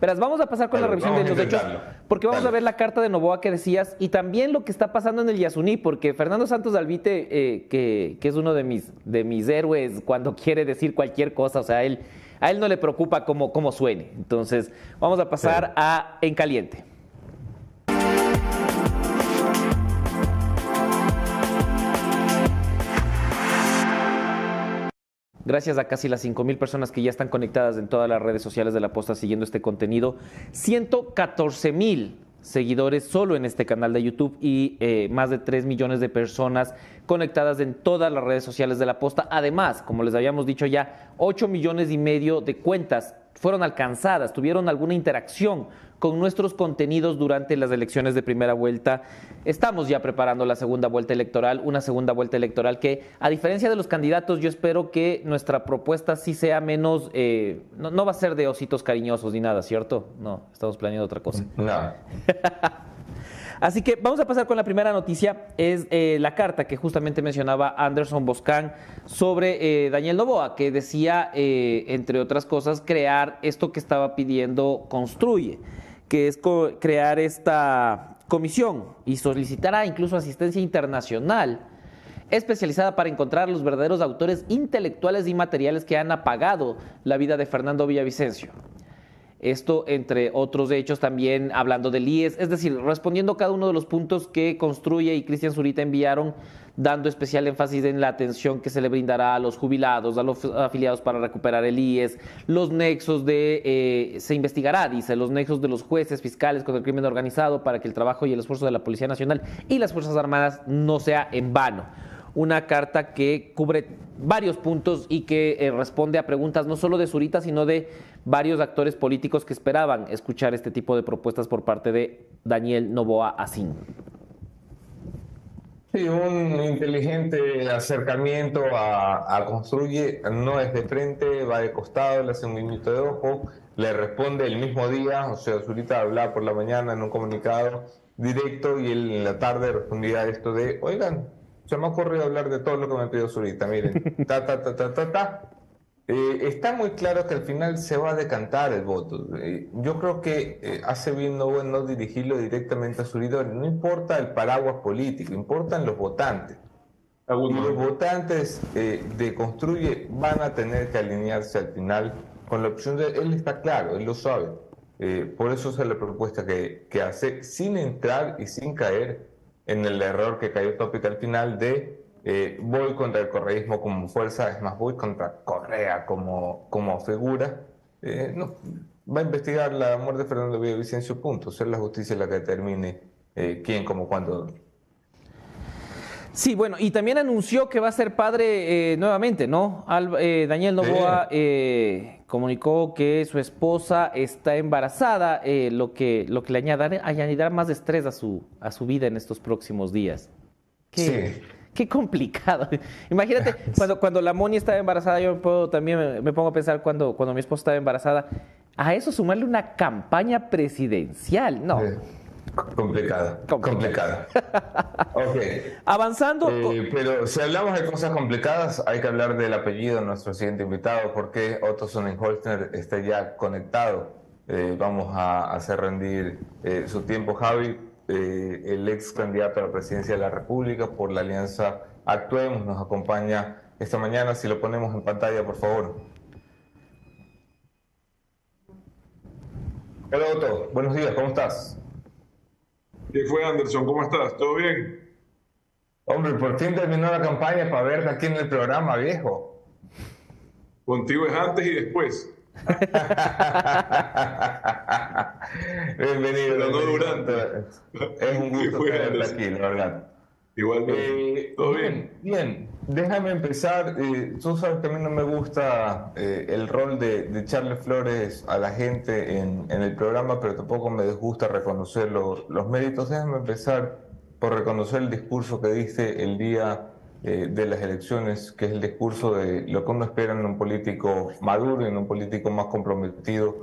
Verás, vamos a pasar con la revisión de los hechos, porque vamos a ver la carta de Novoa que decías y también lo que está pasando en el Yasuní, porque Fernando Santos Alvite, eh, que, que, es uno de mis, de mis héroes cuando quiere decir cualquier cosa, o sea, él a él no le preocupa cómo, cómo suene. Entonces, vamos a pasar a En Caliente. Gracias a casi las 5 mil personas que ya están conectadas en todas las redes sociales de la posta siguiendo este contenido. 114 mil seguidores solo en este canal de YouTube y eh, más de 3 millones de personas conectadas en todas las redes sociales de la posta. Además, como les habíamos dicho ya, 8 millones y medio de cuentas fueron alcanzadas, tuvieron alguna interacción con nuestros contenidos durante las elecciones de primera vuelta. Estamos ya preparando la segunda vuelta electoral, una segunda vuelta electoral que, a diferencia de los candidatos, yo espero que nuestra propuesta sí sea menos, eh, no, va a ser de ositos cariñosos ni nada, ¿cierto? No, estamos planeando otra cosa. No. Así que vamos a pasar con la primera noticia, es eh, la carta que justamente mencionaba Anderson Boscan sobre eh, Daniel Novoa, que decía, entre otras cosas, crear esto que estaba pidiendo Construye que es crear esta comisión y solicitará incluso asistencia internacional especializada para encontrar los verdaderos autores intelectuales y materiales que han apagado la vida de Fernando Villavicencio. Esto, entre otros hechos, también hablando del IES, es decir, respondiendo cada uno de los puntos que Construye y Cristian Zurita enviaron, dando especial énfasis en la atención que se le brindará a los jubilados, a los afiliados para recuperar el IES, los nexos de, eh, se investigará, dice, los nexos de los jueces fiscales con el crimen organizado para que el trabajo y el esfuerzo de la Policía Nacional y las Fuerzas Armadas no sea en vano. Una carta que cubre varios puntos y que eh, responde a preguntas no solo de Zurita, sino de varios actores políticos que esperaban escuchar este tipo de propuestas por parte de Daniel Novoa Asín. Sí, un inteligente acercamiento a, a, Construye, no es de frente, va de costado, le hace un minuto de ojo, le responde el mismo día, o sea, Zurita habla por la mañana en un comunicado directo y él en la tarde respondía a esto de, oigan, se me ha ocurrido hablar de todo lo que me pidió Zurita. Miren, ta, ta, ta, ta, ta, ta. Eh, está muy claro que al final se va a decantar el voto. Eh, yo creo que eh, hace bien no, no dirigirlo directamente a Zurita. No importa el paraguas político, importan los votantes. Y los votantes de Construye van a tener que alinearse al final con la opción de... Él está claro, él lo sabe. por eso es la propuesta que, que hace, sin entrar y sin caer en el error que cayó Tópica al final de eh, voy contra el correísmo como fuerza, es más, voy contra Correa como, como figura. Eh, no, va a investigar la muerte de Fernando Villavicencio, punto. Ser la justicia la que determine eh, quién, como cuándo. Sí, bueno, y también anunció que va a ser padre nuevamente, ¿no? Daniel Novoa comunicó que su esposa está embarazada, eh, lo, que, lo que le añadirá, más estrés a su, a su vida en estos próximos días. Qué, sí. qué complicado. Imagínate, cuando, cuando la Moni estaba embarazada, yo puedo, también me, pongo a pensar cuando, cuando mi esposa estaba embarazada, a eso sumarle una campaña presidencial. No. Complicada. Complicada. ok. Avanzando. Eh, pero si hablamos de cosas complicadas, hay que hablar del apellido de nuestro siguiente invitado, porque Otto Sonnenholzner está ya conectado. Eh, vamos a hacer rendir eh, su tiempo, Javi, el ex candidato a la presidencia de la República por la alianza Actuemos, nos acompaña esta mañana. Si lo ponemos en pantalla, por favor. Hola Otto, buenos días, ¿cómo estás? ¿Qué fue Anderson? ¿Cómo estás? ¿Todo bien? Hombre, por fin terminó la campaña para verte aquí en el programa, viejo. Contigo es antes y después. bienvenido. Pero no durante. Es un gusto tenerte aquí, la verdad. Igualmente. Eh, ¿Todo bien? Bien, déjame empezar. Eh, tú sabes que a mí no me gusta eh, el rol de, echarle flores a la gente en, el programa, pero tampoco me gusta reconocer los, méritos. Déjame empezar por reconocer el discurso que diste el día de las elecciones, que es el discurso de lo que uno espera en un político maduro, en un político más comprometido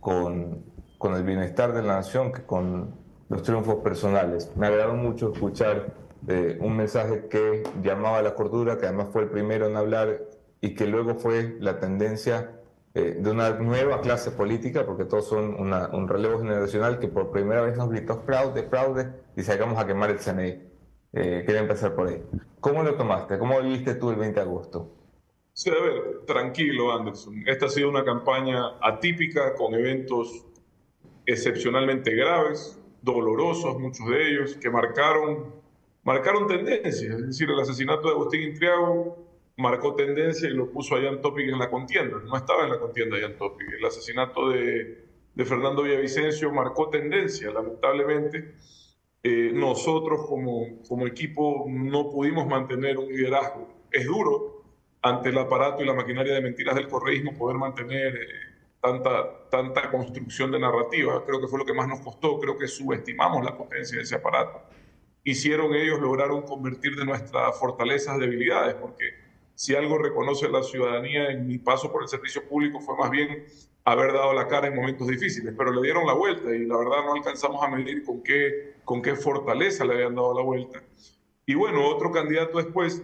con, con el bienestar de la nación que con los triunfos personales. Me agradó mucho escuchar eh, un mensaje que llamaba a la cordura, que además fue el primero en hablar y que luego fue la tendencia eh, de una nueva clase política, porque todos son un relevo generacional que por primera vez nos gritó fraude, fraude, y sacamos a quemar el CNI. Eh, quería empezar por ahí. ¿Cómo lo tomaste? ¿Cómo viviste tú el 20 de agosto? Sí, a ver, tranquilo, Anderson. Esta ha sido una campaña atípica con eventos excepcionalmente graves, dolorosos, muchos de ellos, que marcaron, marcaron tendencia. Es decir, el asesinato de Agustín Intriago marcó tendencia y lo puso a Jan Topic en la contienda. No estaba en la contienda Jan Topic. El asesinato de, de Fernando Villavicencio marcó tendencia, lamentablemente. Eh, nosotros como, como equipo no pudimos mantener un liderazgo. Es duro ante el aparato y la maquinaria de mentiras del correísmo poder mantener... Eh, tanta, tanta construcción de narrativa. Creo que fue lo que más nos costó, creo que subestimamos la potencia de ese aparato. Hicieron ellos, lograron convertir de nuestras fortalezas debilidades, porque si algo reconoce la ciudadanía en mi paso por el servicio público fue más bien haber dado la cara en momentos difíciles, pero le dieron la vuelta y la verdad no alcanzamos a medir con qué, con qué fortaleza le habían dado la vuelta. Y bueno, otro candidato después,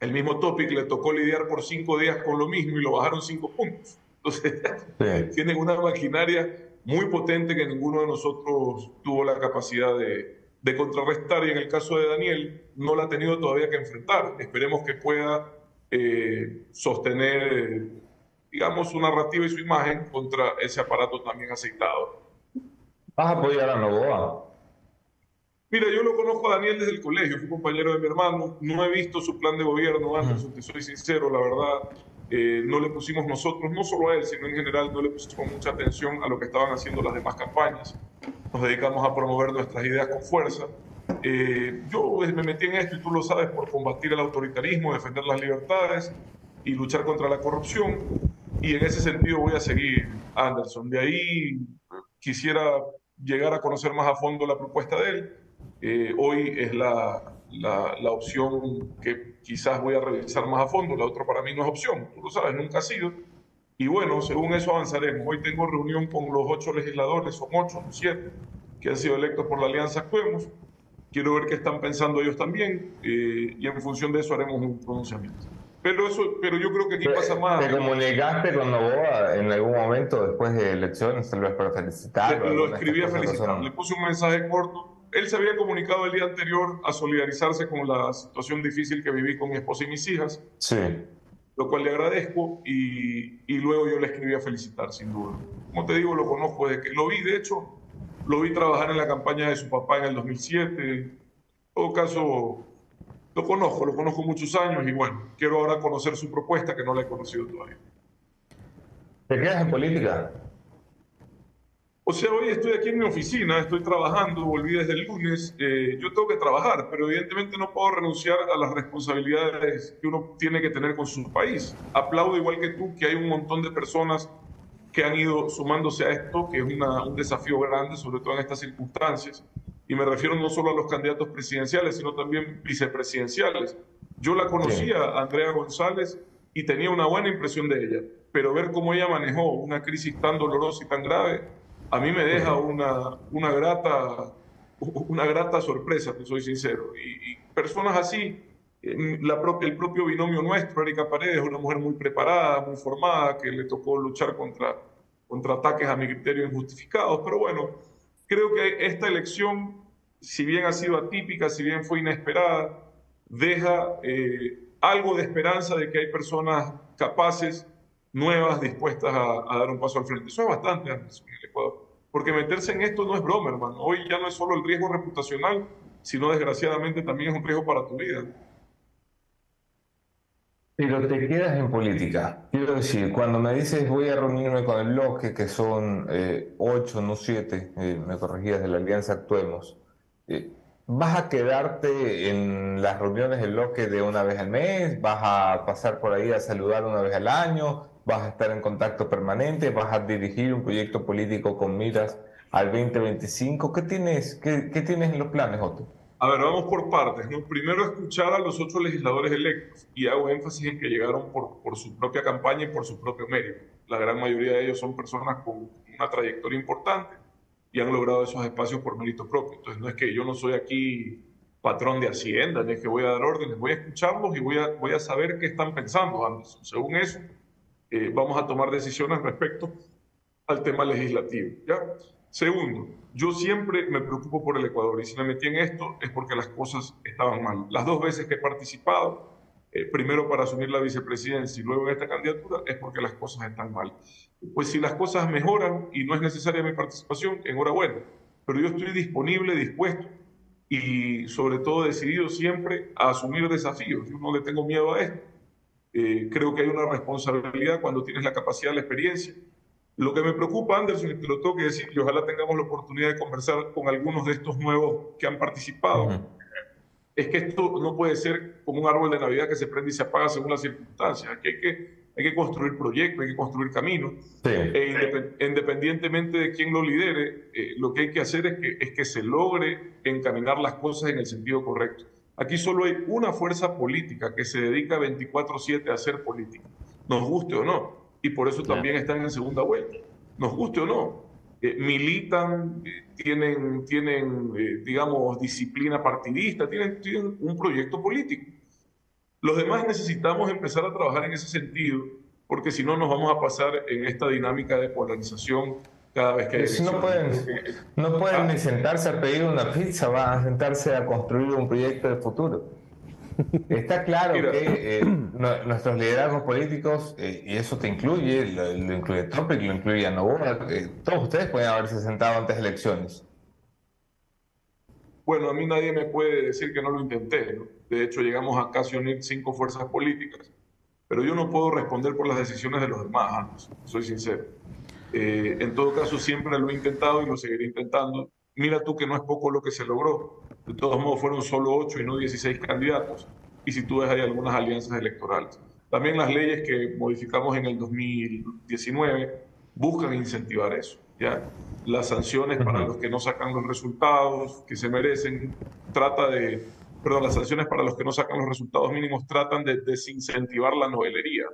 el mismo Topic, le tocó lidiar por cinco días con lo mismo y lo bajaron cinco puntos. Entonces, tienen una maquinaria muy potente que ninguno de nosotros tuvo la capacidad de, de contrarrestar y en el caso de Daniel no la ha tenido todavía que enfrentar. Esperemos que pueda eh, sostener, digamos, su narrativa y su imagen contra ese aparato también aceitado. ¿Vas a apoyar a Novoa? Mira, yo lo conozco a Daniel desde el colegio, fui compañero de mi hermano, no he visto su plan de gobierno, Anderson, te soy sincero, la verdad, eh, no le pusimos nosotros, no solo a él, sino en general, no le pusimos mucha atención a lo que estaban haciendo las demás campañas. Nos dedicamos a promover nuestras ideas con fuerza. Eh, yo me metí en esto, y tú lo sabes, por combatir el autoritarismo, defender las libertades y luchar contra la corrupción. Y en ese sentido voy a seguir, Anderson. De ahí quisiera llegar a conocer más a fondo la propuesta de él eh, hoy es la, la, opción que quizás voy a revisar más a fondo, la otra para mí no es opción, tú lo sabes, nunca ha sido. Y bueno, según eso avanzaremos. Hoy tengo reunión con los ocho legisladores, son ocho, no siete, que han sido electos por la Alianza Actuemos. Quiero ver qué están pensando ellos también eh, y en función de eso haremos un pronunciamiento. Pero, eso, pero yo creo que aquí pasa más. ¿Te comunicaste con Novoa en algún momento después de elecciones, tal vez para felicitarlo? lo escribí a felicitar. Le puse un mensaje corto él se había comunicado el día anterior a solidarizarse con la situación difícil que viví con mi esposa y mis hijas. Sí. Lo cual le agradezco y, y, luego yo le escribí a felicitar, sin duda. Como te digo, lo conozco desde que lo vi, de hecho, lo vi trabajar en la campaña de su papá en el 2007. En todo caso, lo conozco, lo conozco muchos años y bueno, quiero ahora conocer su propuesta que no la he conocido todavía. ¿Te quedas en política? O sea, hoy estoy aquí en mi oficina, estoy trabajando, volví desde el lunes, eh, yo tengo que trabajar, pero evidentemente no puedo renunciar a las responsabilidades que uno tiene que tener con su país. Aplaudo igual que tú que hay un montón de personas que han ido sumándose a esto, que es un desafío grande, sobre todo en estas circunstancias. Y me refiero no solo a los candidatos presidenciales, sino también vicepresidenciales. Yo la conocía, Andrea González, y tenía una buena impresión de ella, pero ver cómo ella manejó una crisis tan dolorosa y tan grave, a mí me deja una, una, grata, una grata sorpresa, te soy sincero. Y, personas así, la el propio binomio nuestro, Erika Paredes, una mujer muy preparada, muy formada, que le tocó luchar contra, contra ataques a mi criterio injustificados. Pero bueno, creo que esta elección, si bien ha sido atípica, si bien fue inesperada, deja eh, algo de esperanza de que hay personas capaces nuevas dispuestas a, dar un paso al frente. Eso es bastante, en el Ecuador. Porque meterse en esto no es broma, hermano. Hoy ya no es solo el riesgo reputacional, sino desgraciadamente también es un riesgo para tu vida. Pero te quedas en política. Quiero decir, cuando me dices voy a reunirme con el bloque, que son eh, ocho, no siete, eh, me corregías de la Alianza Actuemos, eh, ¿vas a quedarte en las reuniones del bloque de una vez al mes? ¿Vas a pasar por ahí a saludar una vez al año? Vas a estar en contacto permanente, vas a dirigir un proyecto político con miras al 2025. ¿Qué tienes, qué, qué tienes en los planes, Otto? A ver, vamos por partes. ¿no? Primero, escuchar a los otros legisladores electos y hago énfasis en que llegaron por, por su propia campaña y por su propio mérito. La gran mayoría de ellos son personas con una trayectoria importante y han logrado esos espacios por mérito propio. Entonces, no es que yo no soy aquí patrón de Hacienda, ni es que voy a dar órdenes, voy a escucharlos y voy a, voy a saber qué están pensando, Anderson. Según eso, eh, vamos a tomar decisiones respecto al tema legislativo. ¿ya? Segundo, yo siempre me preocupo por el Ecuador y si me metí en esto es porque las cosas estaban mal. Las dos veces que he participado, eh, primero para asumir la vicepresidencia y luego en esta candidatura, es porque las cosas están mal. Pues si las cosas mejoran y no es necesaria mi participación, enhorabuena. Pero yo estoy disponible, dispuesto y sobre todo decidido siempre a asumir desafíos. Yo no le tengo miedo a esto eh, creo que hay una responsabilidad cuando tienes la capacidad, la experiencia. Lo que me preocupa, Anderson, y te lo tengo que decir, y ojalá tengamos la oportunidad de conversar con algunos de estos nuevos que han participado, es que esto no puede ser como un árbol de Navidad que se prende y se apaga según las circunstancias. Aquí hay que, hay que construir proyectos, hay que construir caminos. E independientemente de quién lo lidere, eh, lo que hay que hacer es que, es que se logre encaminar las cosas en el sentido correcto. Aquí solo hay una fuerza política que se dedica 24/7 a hacer política, nos guste o no, y por eso también están en segunda vuelta, nos guste o no. Eh, militan, eh, tienen, tienen eh, digamos, disciplina partidista, tienen, tienen un proyecto político. Los demás necesitamos empezar a trabajar en ese sentido, porque si no nos vamos a pasar en esta dinámica de polarización cada vez que hay no pueden, no pueden Ah. ni sentarse a pedir una pizza, van a sentarse a construir un proyecto de futuro. Está claro Mira. que eh, nu- nuestros liderazgos políticos, eh, y eso te incluye, lo, lo incluye Topic, lo incluye a Novoa, eh, todos ustedes pueden haberse sentado antes de elecciones. Bueno, a mí nadie me puede decir que no lo intenté. ¿no? De hecho, llegamos a casi unir cinco fuerzas políticas, pero yo no puedo responder por las decisiones de los demás, soy sincero. Eh, en todo caso, siempre lo he intentado y lo seguiré intentando. Mira tú que no es poco lo que se logró. De todos modos, fueron solo ocho y no 16 candidatos. Y si tú ves, hay algunas alianzas electorales. También las leyes que modificamos en el 2019 buscan incentivar eso. ¿ya? Las sanciones para los que no sacan los resultados que se merecen, trata de, perdón, las sanciones para los que no sacan los resultados mínimos tratan de desincentivar la novelería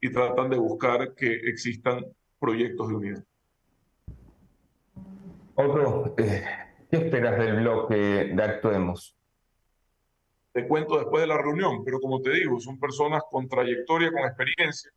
y tratan de buscar que existan proyectos de unidad. Otro, eh, ¿qué esperas del bloque de Actuemos? Te cuento después de la reunión, pero como te digo, son personas con trayectoria, con experiencia,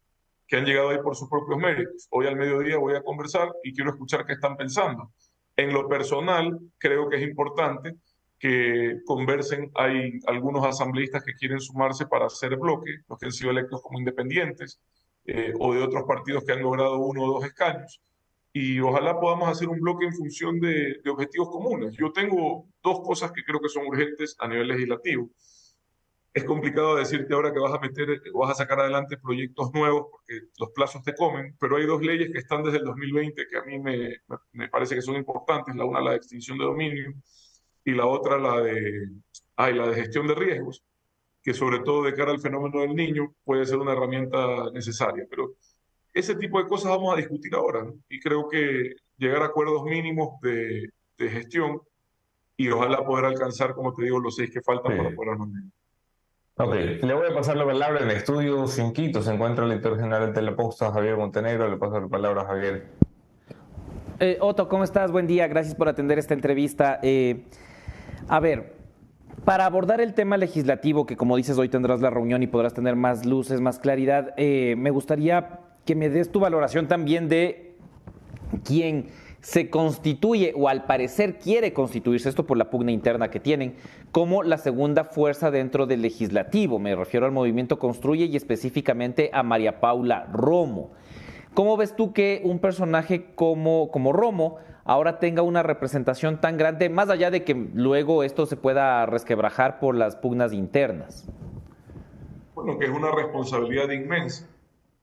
que han llegado ahí por sus propios méritos. Hoy al mediodía voy a conversar y quiero escuchar qué están pensando. En lo personal, creo que es importante que conversen. Hay algunos asambleístas que quieren sumarse para hacer bloque, los que han sido electos como independientes eh, o de otros partidos que han logrado uno o dos escaños. Y ojalá podamos hacer un bloque en función de, objetivos comunes. Yo tengo dos cosas que creo que son urgentes a nivel legislativo. Es complicado decirte ahora que vas a meter, vas a sacar adelante proyectos nuevos porque los plazos te comen, pero hay dos leyes que están desde el 2020 que a mí me, me parece que son importantes. La una, la de extinción de dominio, y la otra, la de, ay, la de gestión de riesgos, que sobre todo de cara al fenómeno del niño puede ser una herramienta necesaria. Pero ese tipo de cosas vamos a discutir ahora, ¿no? Y creo que llegar a acuerdos mínimos de, de gestión y ojalá poder alcanzar, como te digo, los seis que faltan Sí. para poder armar. Ok, le voy a pasar la palabra en el estudio sin Quito. Se encuentra el editor general de la Posta, Javier Montenegro. Le paso la palabra a Javier. Eh, Otto, ¿cómo estás? Buen día, gracias por atender esta entrevista. Eh, a ver, para abordar el tema legislativo, que como dices, hoy tendrás la reunión y podrás tener más luces, más claridad, eh, me gustaría que me des tu valoración también de quién se constituye o al parecer quiere constituirse, esto por la pugna interna que tienen, como la segunda fuerza dentro del legislativo. Me refiero al movimiento Construye y específicamente a María Paula Romo. ¿Cómo ves tú que un personaje como, como Romo ahora tenga una representación tan grande, más allá de que luego esto se pueda resquebrajar por las pugnas internas? Bueno, que es una responsabilidad inmensa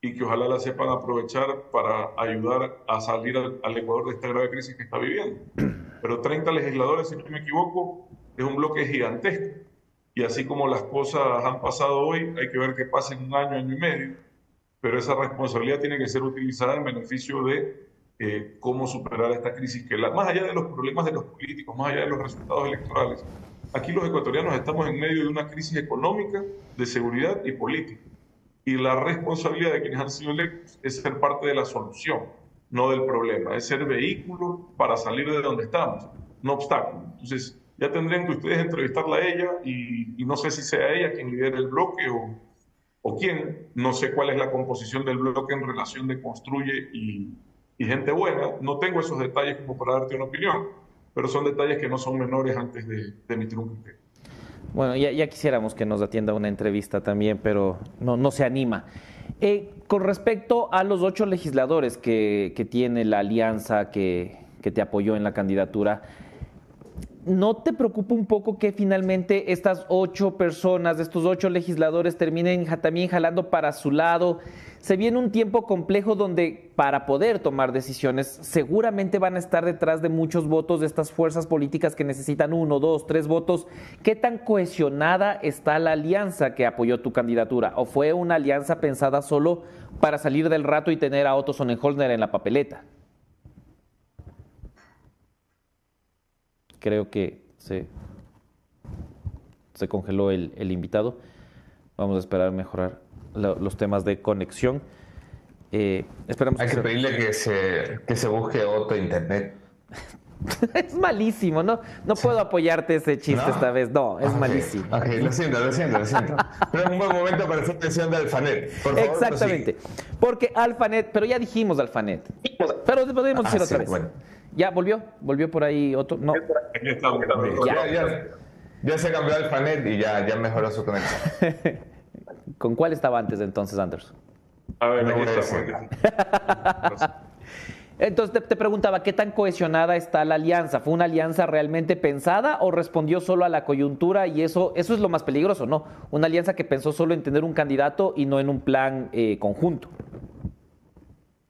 y que ojalá la sepan aprovechar para ayudar a salir al, al Ecuador de esta grave crisis que está viviendo. Pero 30 legisladores, si no me equivoco, es un bloque gigantesco. Y así como las cosas han pasado hoy, hay que ver qué pasa en un año, año y medio. Pero esa responsabilidad tiene que ser utilizada en beneficio de eh, cómo superar esta crisis, que la- más allá de los problemas de los políticos, más allá de los resultados electorales, aquí los ecuatorianos estamos en medio de una crisis económica, de seguridad y política. Y la responsabilidad de quienes han sido electos es ser parte de la solución, no del problema, es ser vehículo para salir de donde estamos, no obstáculo. Entonces, ya tendrían que ustedes entrevistarla a ella y, y no sé si sea ella quien lidere el bloque o, o quién, no sé cuál es la composición del bloque en relación de construye y, gente buena, no tengo esos detalles como para darte una opinión, pero son detalles que no son menores antes de, de emitir un criterio. Bueno, ya, ya quisiéramos que nos atienda una entrevista también, pero no, se anima. Eh, con respecto a los ocho legisladores que, que tiene la alianza que, que te apoyó en la candidatura, ¿no te preocupa un poco que finalmente estas ocho personas, estos ocho legisladores terminen también jalando para su lado? Se viene un tiempo complejo donde para poder tomar decisiones seguramente van a estar detrás de muchos votos de estas fuerzas políticas que necesitan uno, dos, tres votos. ¿Qué tan cohesionada está la alianza que apoyó tu candidatura? ¿O fue una alianza pensada solo para salir del rato y tener a Otto Sonnenholzner en la papeleta? Creo que se, se congeló el, el invitado. Vamos a esperar mejorar lo- los temas de conexión. Eh, esperamos Hay que pedirle que se, que se busque otro internet. es malísimo, no, no puedo apoyarte ese chiste esta vez. No, es malísimo. Ok, lo siento, lo siento, lo siento. Pero es un buen momento para hacer mención de Alfanet. Por favor, Exactamente. Porque Alfanet, pero ya dijimos Alfanet. Pero podemos decir ah, otra vez. Ya volvió, volvió por ahí otro. No. Ya, ya, ya se cambió Alfanet y ya, ya mejoró su conexión. ¿Con cuál estaba antes entonces, Anders? A ver, no aquí está. Entonces te, preguntaba, ¿qué tan cohesionada está la alianza? ¿Fue una alianza realmente pensada o respondió solo a la coyuntura? Y eso, eso es lo más peligroso, ¿no? Una alianza que pensó solo en tener un candidato y no en un plan eh, conjunto.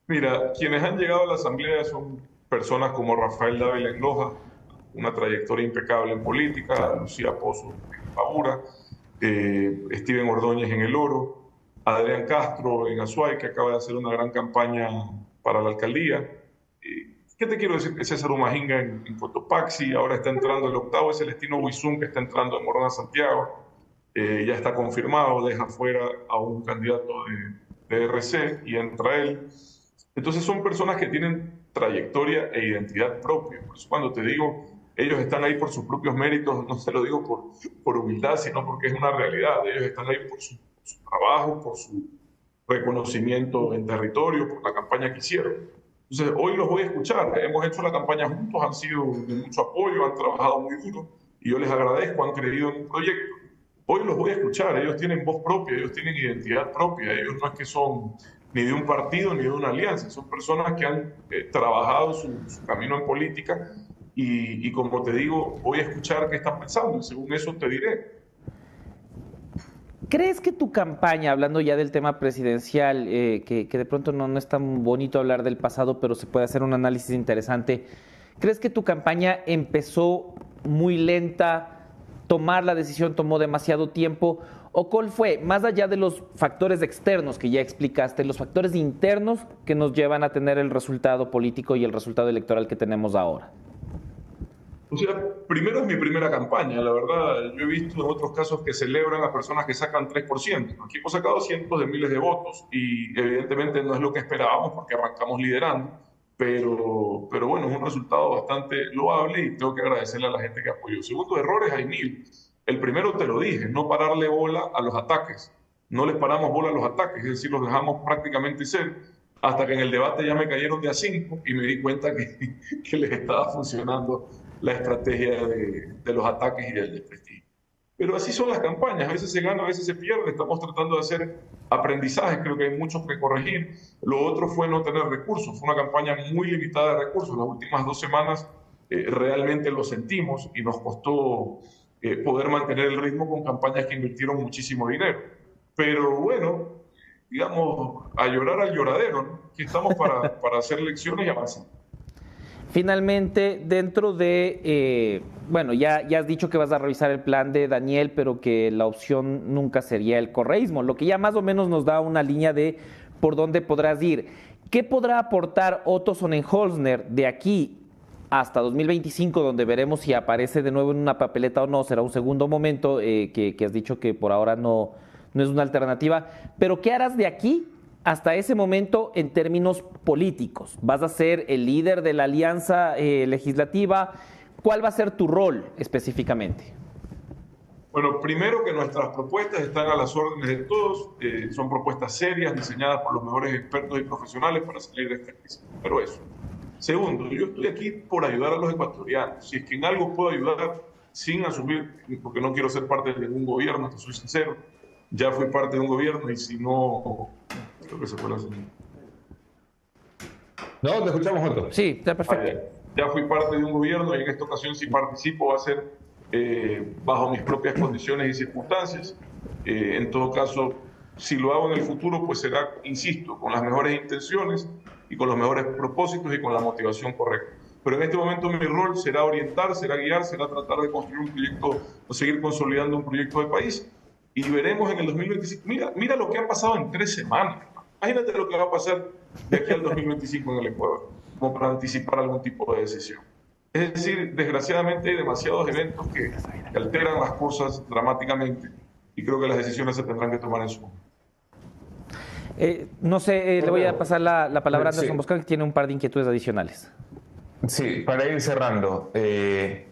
Mira, quienes han llegado a la Asamblea son personas como Rafael Dávila en Loja, una trayectoria impecable en política, Lucía Pozo en Pabura, eh, Steven Ordóñez en El Oro, Adrián Castro en Azuay, que acaba de hacer una gran campaña para la alcaldía. ¿Qué te quiero decir? César Umajinga en, en, Cotopaxi, ahora está entrando el octavo, es Celestino Huizún que está entrando en Morona Santiago, eh, ya está confirmado, deja fuera a un candidato de, de RC y entra él. Entonces son personas que tienen trayectoria e identidad propia. Por eso cuando te digo, ellos están ahí por sus propios méritos, no se lo digo por, por humildad, sino porque es una realidad. Ellos están ahí por su, por su trabajo, por su reconocimiento en territorio por la campaña que hicieron. Entonces, hoy los voy a escuchar. Hemos hecho la campaña juntos, han sido de mucho apoyo, han trabajado muy duro y yo les agradezco, han creído en un proyecto. Hoy los voy a escuchar, ellos tienen voz propia, ellos tienen identidad propia, ellos no es que son ni de un partido ni de una alianza, son personas que han eh, trabajado su, camino en política y, como te digo, voy a escuchar qué están pensando según eso te diré. ¿Crees que tu campaña, hablando ya del tema presidencial, eh, que, de pronto no, es tan bonito hablar del pasado, pero se puede hacer un análisis interesante, ¿crees que tu campaña empezó muy lenta, tomar la decisión tomó demasiado tiempo? ¿O cuál fue, más allá de los factores externos que ya explicaste, los factores internos que nos llevan a tener el resultado político y el resultado electoral que tenemos ahora? O sea, primero es mi primera campaña, la verdad. Yo he visto en otros casos que celebran a personas que sacan 3%. Aquí hemos sacado cientos de miles de votos y evidentemente no es lo que esperábamos porque arrancamos liderando, pero, pero bueno, es un resultado bastante loable y tengo que agradecerle a la gente que apoyó. Segundo, errores hay mil. El primero te lo dije, no pararle bola a los ataques. No les paramos bola a los ataques, es decir, los dejamos prácticamente ser hasta que en el debate ya me cayeron de a cinco y me di cuenta que, les estaba funcionando la estrategia de, los ataques y del desprestigio. Pero así son las campañas, a veces se gana, a veces se pierde, estamos tratando de hacer aprendizajes, creo que hay muchos que corregir. Lo otro fue no tener recursos, fue una campaña muy limitada de recursos, las últimas dos semanas eh, realmente lo sentimos y nos costó eh, poder mantener el ritmo con campañas que invirtieron muchísimo dinero. Pero bueno, digamos, a llorar al lloradero, ¿no? que estamos para, para hacer lecciones y avanzar. Finalmente, dentro de, eh, bueno, ya, ya has dicho que vas a revisar el plan de Daniel, pero que la opción nunca sería el correísmo, lo que ya más o menos nos da una línea de por dónde podrás ir. ¿Qué podrá aportar Otto Sonnenholzner de aquí hasta 2025, donde veremos si aparece de nuevo en una papeleta o no? Será un segundo momento eh, que, has dicho que por ahora no, no es una alternativa. Pero ¿qué harás de aquí hasta ese momento en términos políticos? ¿Vas a ser el líder de la alianza eh, legislativa? ¿Cuál va a ser tu rol específicamente? Bueno, primero que nuestras propuestas están a las órdenes de todos, eh, son propuestas serias, diseñadas por los mejores expertos y profesionales para salir de esta crisis. Pero eso. Segundo, yo estoy aquí por ayudar a los ecuatorianos. Si es que en algo puedo ayudar sin asumir, porque no quiero ser parte de ningún gobierno, te soy sincero, ya fui parte de un gobierno y si no Creo que se fue la señal. No, te escuchamos, otro. Sí, está perfecto. Ya, fui parte de un gobierno y en esta ocasión si participo va a ser eh, bajo mis propias condiciones y circunstancias. Eh, en todo caso, si lo hago en el futuro, pues será, insisto, con las mejores intenciones y con los mejores propósitos y con la motivación correcta. Pero en este momento mi rol será orientar, será guiar, será tratar de construir un proyecto o seguir consolidando un proyecto de país. Y veremos en el 2025. Mira, mira lo que ha pasado en tres semanas. Imagínate lo que va a pasar de aquí al 2025 en el Ecuador, como para anticipar algún tipo de decisión. Es decir, desgraciadamente hay demasiados eventos que, alteran las cosas dramáticamente y creo que las decisiones se tendrán que tomar en su momento. Eh, no sé, eh, le voy a pasar la, palabra a Anderson Bosca, que tiene un par de inquietudes adicionales. Sí, para ir cerrando, eh,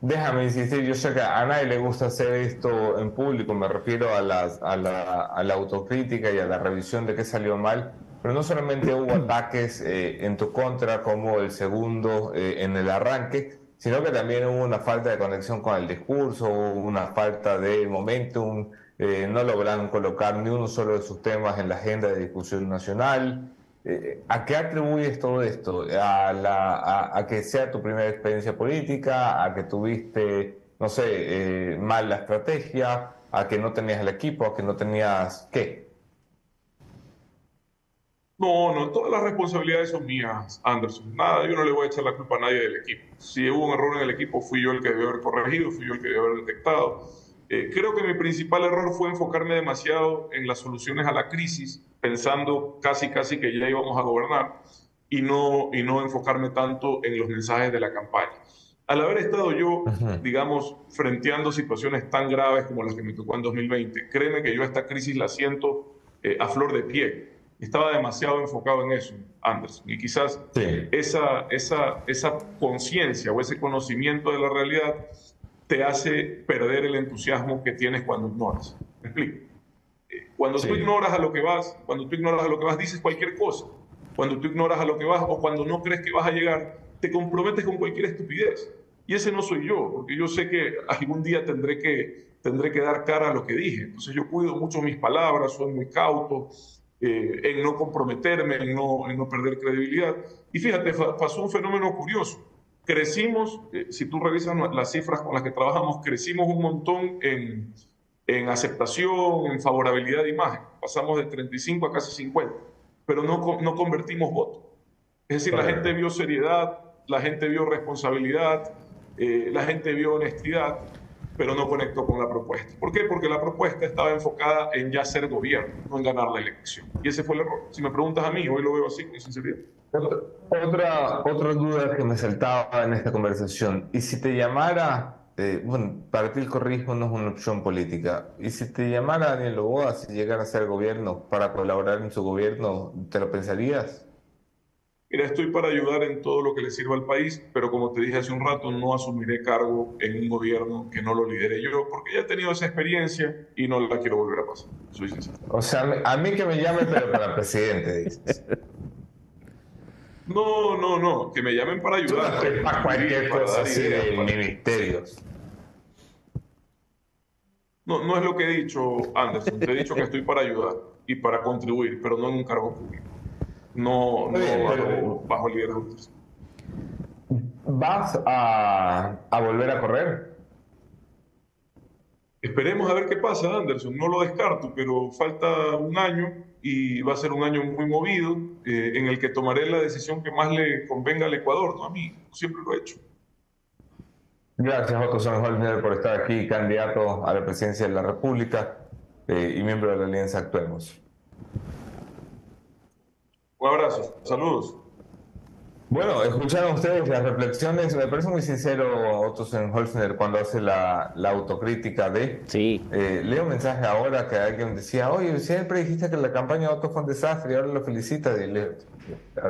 déjame insistir, yo sé que a nadie le gusta hacer esto en público, me refiero a, a, la, autocrítica y a la revisión de qué salió mal, pero no solamente hubo ataques eh, en tu contra como el segundo eh, en el arranque, sino que también hubo una falta de conexión con el discurso, una falta de momentum, no lograron colocar ni uno solo de sus temas en la agenda de discusión nacional. Eh, ¿A qué atribuyes todo esto? ¿A, la, a, que sea tu primera experiencia política? ¿A que tuviste, no sé, eh, mal la estrategia? ¿A que no tenías el equipo? ¿A que no tenías qué? No, no, todas las responsabilidades son mías, Anderson. Nada, yo no le voy a echar la culpa a nadie del equipo. Si hubo un error en el equipo, fui yo el que debió haber corregido, fui yo el que debió haber detectado. Eh, creo que mi principal error fue enfocarme demasiado en las soluciones a la crisis pensando casi, casi que ya íbamos a gobernar y no, y no enfocarme tanto en los mensajes de la campaña. Al haber estado yo, digamos, frenteando situaciones tan graves como las que me tocó en 2020, créeme que yo esta crisis la siento eh, a flor de pie. Estaba demasiado enfocado en eso, Anderson. Y quizás esa, esa, esa conciencia o ese conocimiento de la realidad te hace perder el entusiasmo que tienes cuando ignoras. ¿Me explico? Cuando tú ignoras a lo que vas, cuando tú ignoras a lo que vas, dices cualquier cosa. Cuando tú ignoras a lo que vas o cuando no crees que vas a llegar, te comprometes con cualquier estupidez. Y ese no soy yo, porque yo sé que algún día tendré que, tendré que dar cara a lo que dije. Entonces yo cuido mucho mis palabras, soy muy cauto eh, en no comprometerme, en no, en no perder credibilidad. Y fíjate, pasó un fenómeno curioso. Crecimos, eh, si tú revisas las cifras con las que trabajamos, crecimos un montón en en aceptación, en favorabilidad de imagen. Pasamos de 35 a casi 50, pero no, no convertimos votos. Es decir, la gente vio seriedad, la gente vio responsabilidad, eh, la gente vio honestidad, pero no conectó con la propuesta. ¿Por qué? Porque la propuesta estaba enfocada en ya ser gobierno, no en ganar la elección. Y ese fue el error. Si me preguntas a mí, hoy lo veo así, con sinceridad. Otra, otra duda que me saltaba en esta conversación, ¿y si te llamara eh, bueno, para ti el corrismo no es una opción política. Y si te llamara Daniel Loboa si llegara a ser gobierno para colaborar en su gobierno, ¿te lo pensarías? Mira, estoy para ayudar en todo lo que le sirva al país, pero como te dije hace un rato, no asumiré cargo en un gobierno que no lo lidere yo, porque ya he tenido esa experiencia y no la quiero volver a pasar. Soy sincero. O sea, a mí que me llame, pero para presidente, dices. No, no, no, que me llamen para ayudar. Para cualquier cosa así de ministerios. No, no es lo que he dicho, Anderson. Te he dicho que estoy para ayudar y para contribuir, pero no en un cargo público. No, no bajo, liderazgo. ¿Vas a, a volver a correr? Esperemos a ver qué pasa, Anderson. No lo descarto, pero falta un año y va a ser un año muy movido eh, en el que tomaré la decisión que más le convenga al Ecuador, no a mí. Siempre lo he hecho. Gracias, Otto Sanholzner, por estar aquí, candidato a la presidencia de la República eh, y miembro de la Alianza Actuemos. Un abrazo, saludos. Bueno, escucharon ustedes las reflexiones. Me parece muy sincero Otto Senholzner cuando hace la, autocrítica de. Sí. Eh, leo un mensaje ahora que alguien decía: Oye, siempre dijiste que la campaña de Otto fue un desastre y ahora lo felicita. a ver,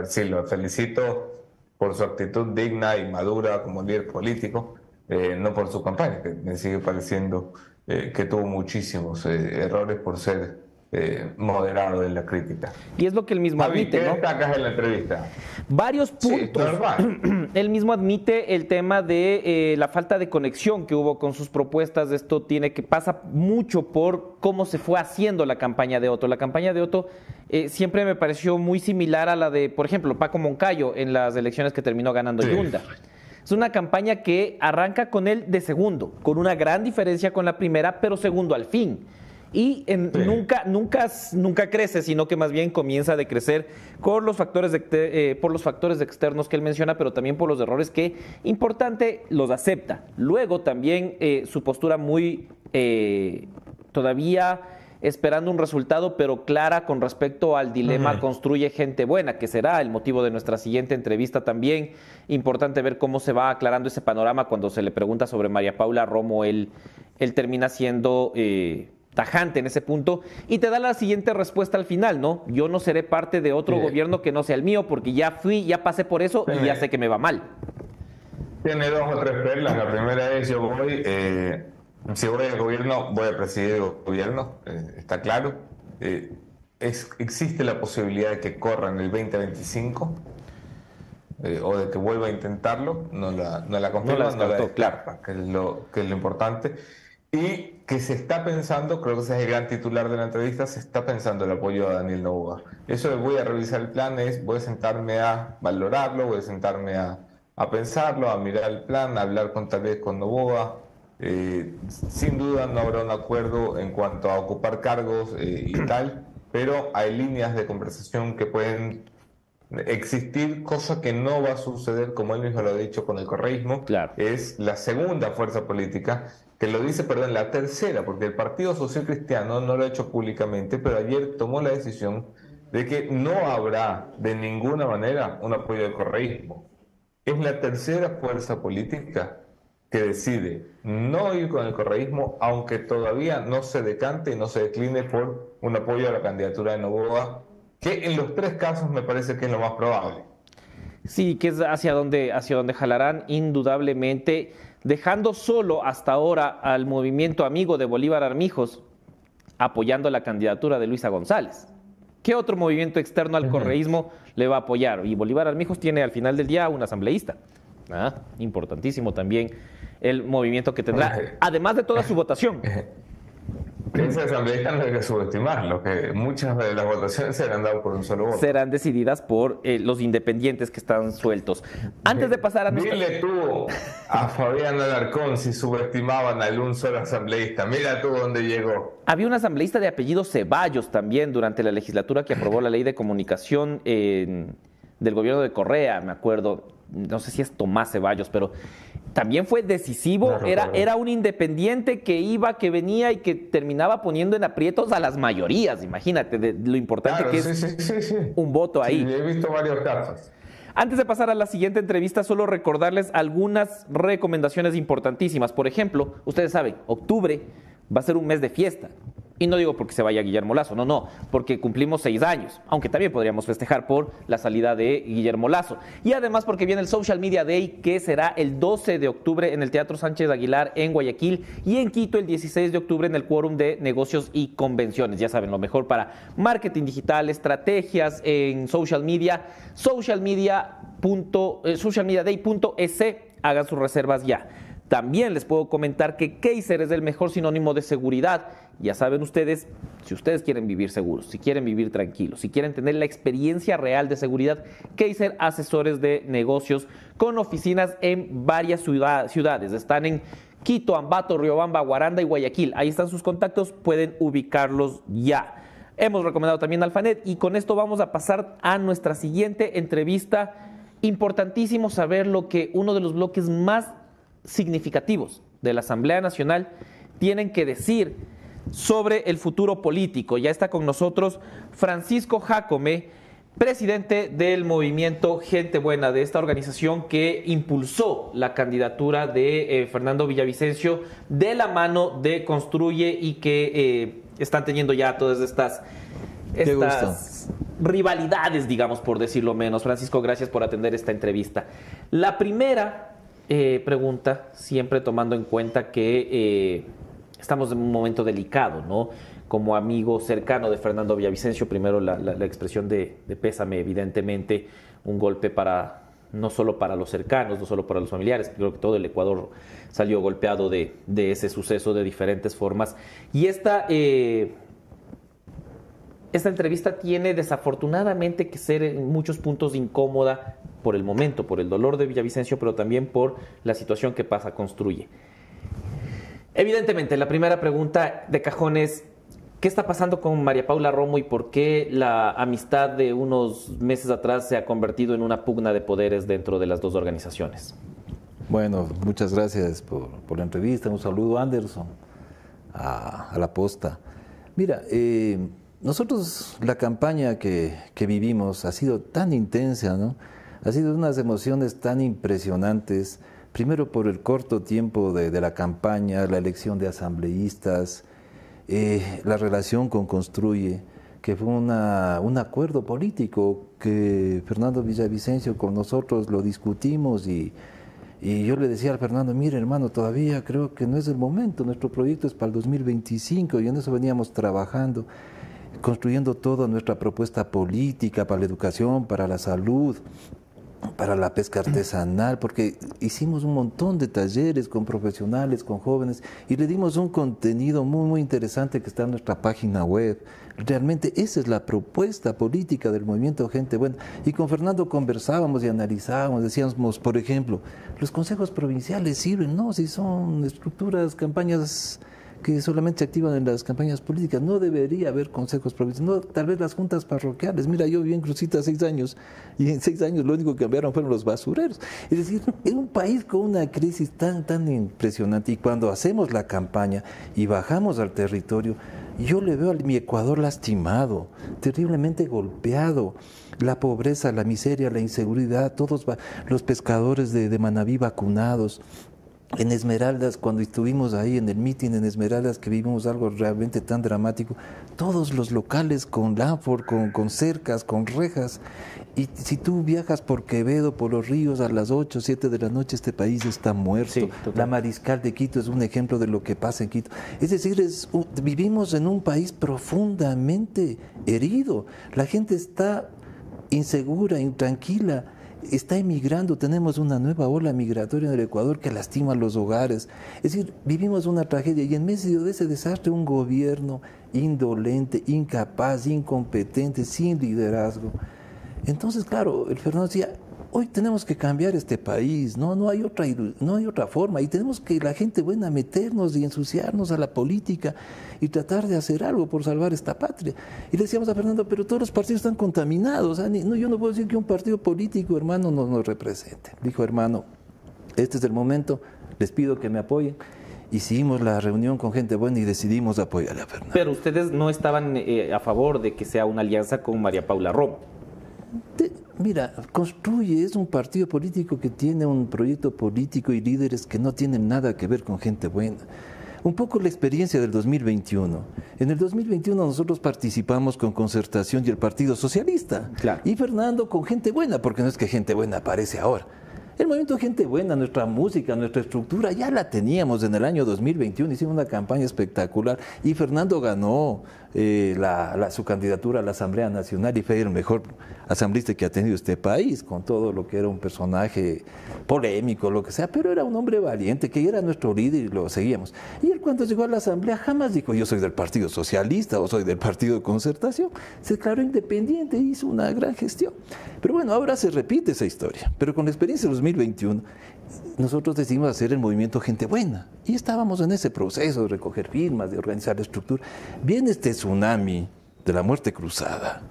sí, lo felicito por su actitud digna y madura como líder político, eh, no por su campaña, que me sigue pareciendo eh, que tuvo muchísimos errores por ser eh, moderado en la crítica. Y es lo que él mismo admite, ¿qué ¿no? en la entrevista? Varios puntos. él mismo admite el tema de eh, la falta de conexión que hubo con sus propuestas. Esto tiene que pasa mucho por cómo se fue haciendo la campaña de Otto. La campaña de Otto eh, siempre me pareció muy similar a la de, por ejemplo, Paco Moncayo en las elecciones que terminó ganando Yunda. Es una campaña que arranca con él de segundo, con una gran diferencia con la primera, pero segundo al fin y nunca, nunca, nunca crece, sino que más bien comienza a decrecer por los, factores eh, por los factores externos que él menciona, pero también por los errores que, importante, los acepta. Luego también eh, su postura muy eh, todavía esperando un resultado, pero clara con respecto al dilema construye gente buena, que será el motivo de nuestra siguiente entrevista también. Importante ver cómo se va aclarando ese panorama cuando se le pregunta sobre María Paula Romo, él, él termina siendo tajante en ese punto y te da la siguiente respuesta al final, ¿no? Yo no seré parte de otro gobierno que no sea el mío porque ya fui, ya pasé por eso y ya sé que me va mal. Tiene dos o tres perlas. La primera es yo voy, eh, si voy al gobierno, voy a presidir el gobierno, eh, está claro. Eh, es, existe la posibilidad de que corra en el 2025 o de que vuelva a intentarlo, no la, no la confirma, no la, claro. que es, lo, que es lo importante. Y que se está pensando, creo que ese es el gran titular de la entrevista, se está pensando el apoyo a Daniel Novoa. Eso de voy a revisar el plan es, voy a sentarme a valorarlo, voy a sentarme a a pensarlo, a mirar el plan, a hablar con tal vez con Novoa. Eh, sin duda no habrá un acuerdo en cuanto a ocupar cargos eh, y tal, pero hay líneas de conversación que pueden existir, cosa que no va a suceder, como él mismo lo ha dicho con el correísmo. Claro. Es la segunda fuerza política que lo dice, perdón, la tercera, porque el Partido Social Cristiano no lo ha hecho públicamente, pero ayer tomó la decisión de que no habrá de ninguna manera un apoyo del correísmo es la tercera fuerza política que decide no ir con el correísmo, aunque todavía no se decante y no se decline por un apoyo a la candidatura de Novoa, que en los tres casos me parece que es lo más probable. Sí, que es hacia donde, hacia donde jalarán indudablemente, dejando solo hasta ahora al movimiento amigo de Bolívar Armijos, apoyando la candidatura de Luisa González. ¿Qué otro movimiento externo al correísmo le va a apoyar? Y Bolívar Armijos tiene al final del día un asambleísta. Ah, importantísimo también el movimiento que tendrá, además de toda su votación. Ese asambleísta no hay que subestimarlo, que muchas de las votaciones serán dadas por un solo voto. Serán decididas por eh, los independientes que están sueltos. Antes de pasar a Dile tú a Fabián Alarcón si subestimaban a un solo asambleísta. Mira tú dónde llegó. Había un asambleísta de apellido Ceballos también durante la legislatura que aprobó la ley de comunicación del gobierno de Correa, me acuerdo. No sé si es Tomás Ceballos, pero también fue decisivo, era, era un independiente que iba, que venía y que terminaba poniendo en aprietos a las mayorías, imagínate de lo importante que es un voto ahí. he visto varios casos. Antes de pasar a la siguiente entrevista, solo recordarles algunas recomendaciones importantísimas. Por ejemplo, ustedes saben, octubre va a ser un mes de fiesta. Y no digo porque se vaya Guillermo Lazo, no, no, porque cumplimos seis años, aunque también podríamos festejar por la salida de Guillermo Lazo. Y además porque viene el Social Media Day, que será el 12 de octubre en el Teatro Sánchez Aguilar en Guayaquil y en Quito el 16 de octubre en el Quórum de Negocios y Convenciones. Ya saben, lo mejor para marketing digital, estrategias en social media, socialmedia. Eh, hagan sus reservas ya. También les puedo comentar que Kaiser es el mejor sinónimo de seguridad. Ya saben ustedes, si ustedes quieren vivir seguros, si quieren vivir tranquilos, si quieren tener la experiencia real de seguridad, Kaiser Asesores de Negocios con oficinas en varias ciudades. Están en Quito, Ambato, Riobamba, Guaranda y Guayaquil. Ahí están sus contactos, pueden ubicarlos ya. Hemos recomendado también Alfanet y con esto vamos a pasar a nuestra siguiente entrevista. Importantísimo saber lo que uno de los bloques más significativos de la Asamblea Nacional tienen que decir sobre el futuro político. Ya está con nosotros Francisco Jacome, presidente del movimiento Gente Buena, de esta organización que impulsó la candidatura de eh, Fernando Villavicencio de la mano de Construye y que eh, están teniendo ya todas estas, estas rivalidades, digamos, por decirlo menos. Francisco, gracias por atender esta entrevista. La primera eh, pregunta, siempre tomando en cuenta que eh, estamos en un momento delicado, ¿no? Como amigo cercano de Fernando Villavicencio, primero la, expresión de, pésame, evidentemente, un golpe para no solo para los cercanos, no solo para los familiares, creo que todo el Ecuador salió golpeado de, ese suceso de diferentes formas. Y esta eh, esta entrevista tiene desafortunadamente que ser en muchos puntos incómoda por el momento, por el dolor de Villavicencio, pero también por la situación que pasa, construye. Evidentemente, la primera pregunta de cajón es, ¿qué está pasando con María Paula Romo y por qué la amistad de unos meses atrás se ha convertido en una pugna de poderes dentro de las dos organizaciones? Bueno, muchas gracias por, la entrevista. Un saludo, Anderson, a, la posta. Mira, eh, nosotros la campaña que, vivimos ha sido tan intensa, ¿no? Ha sido unas emociones tan impresionantes, primero por el corto tiempo de, la campaña, la elección de asambleístas, eh, la relación con Construye, que fue una, un acuerdo político que Fernando Villavicencio con nosotros lo discutimos y, y yo le decía a Fernando, mire hermano, todavía creo que no es el momento, nuestro proyecto es para el 2025 y en eso veníamos trabajando, construyendo toda nuestra propuesta política para la educación, para la salud, para la pesca artesanal, porque hicimos un montón de talleres con profesionales, con jóvenes, y le dimos un contenido muy, muy interesante que está en nuestra página web. Realmente esa es la propuesta política del movimiento Gente Buena. Y con Fernando conversábamos y analizábamos, decíamos, por ejemplo, los consejos provinciales sirven, ¿no? Si son estructuras, campañas que solamente se activan en las campañas políticas. No debería haber consejos provinciales, no, tal vez las juntas parroquiales. Mira, yo viví en Cruzita seis años y en seis años lo único que cambiaron fueron los basureros. Es decir, en un país con una crisis tan, tan impresionante y cuando hacemos la campaña y bajamos al territorio, yo le veo a mi Ecuador lastimado, terriblemente golpeado. La pobreza, la miseria, la inseguridad, todos los pescadores de, de Manabí vacunados, en Esmeraldas, cuando estuvimos ahí en el meeting en Esmeraldas, que vimos algo realmente tan dramático, todos los locales con Lanford, con, con, cercas, con rejas. Y si tú viajas por Quevedo, por los ríos, a las 8, 7 de la noche, este país está muerto. Sí, la Mariscal de Quito es un ejemplo de lo que pasa en Quito. Es decir, es, vivimos en un país profundamente herido. La gente está insegura, intranquila está emigrando, tenemos una nueva ola migratoria en el Ecuador que lastima los hogares. Es decir, vivimos una tragedia y en medio de ese desastre un gobierno indolente, incapaz, incompetente, sin liderazgo. Entonces, claro, el Fernando decía, hoy tenemos que cambiar este país, no, no, hay otra, no hay otra forma y tenemos que la gente buena meternos y ensuciarnos a la política y tratar de hacer algo por salvar esta patria. Y le decíamos a Fernando, pero todos los partidos están contaminados, no, yo no puedo decir que un partido político, hermano, no nos represente. Dijo, hermano, este es el momento, les pido que me apoyen. Hicimos la reunión con gente buena y decidimos apoyar a Fernando. Pero ustedes no estaban eh, a favor de que sea una alianza con María Paula Romo. De, mira, Construye es un partido político que tiene un proyecto político y líderes que no tienen nada que ver con gente buena. Un poco la experiencia del 2021. En el 2021 nosotros participamos con Concertación y el Partido Socialista. Claro. Y Fernando con gente buena, porque no es que gente buena aparece ahora. El movimiento Gente Buena, nuestra música, nuestra estructura, ya la teníamos en el año 2021, hicimos una campaña espectacular y Fernando ganó eh, la, su candidatura a la Asamblea Nacional y fue el mejor asambleísta que ha tenido este país, con todo lo que era un personaje polémico, lo que sea, pero era un hombre valiente, que era nuestro líder y lo seguíamos. Y él cuando llegó a la Asamblea jamás dijo yo soy del Partido Socialista o soy del Partido de Concertación, se declaró independiente y hizo una gran gestión. Pero bueno, ahora se repite esa historia, pero con la experiencia de 2021 nosotros decidimos hacer el movimiento Gente Buena y estábamos en ese proceso de recoger firmas, de organizar la estructura. Viene este tsunami de la muerte cruzada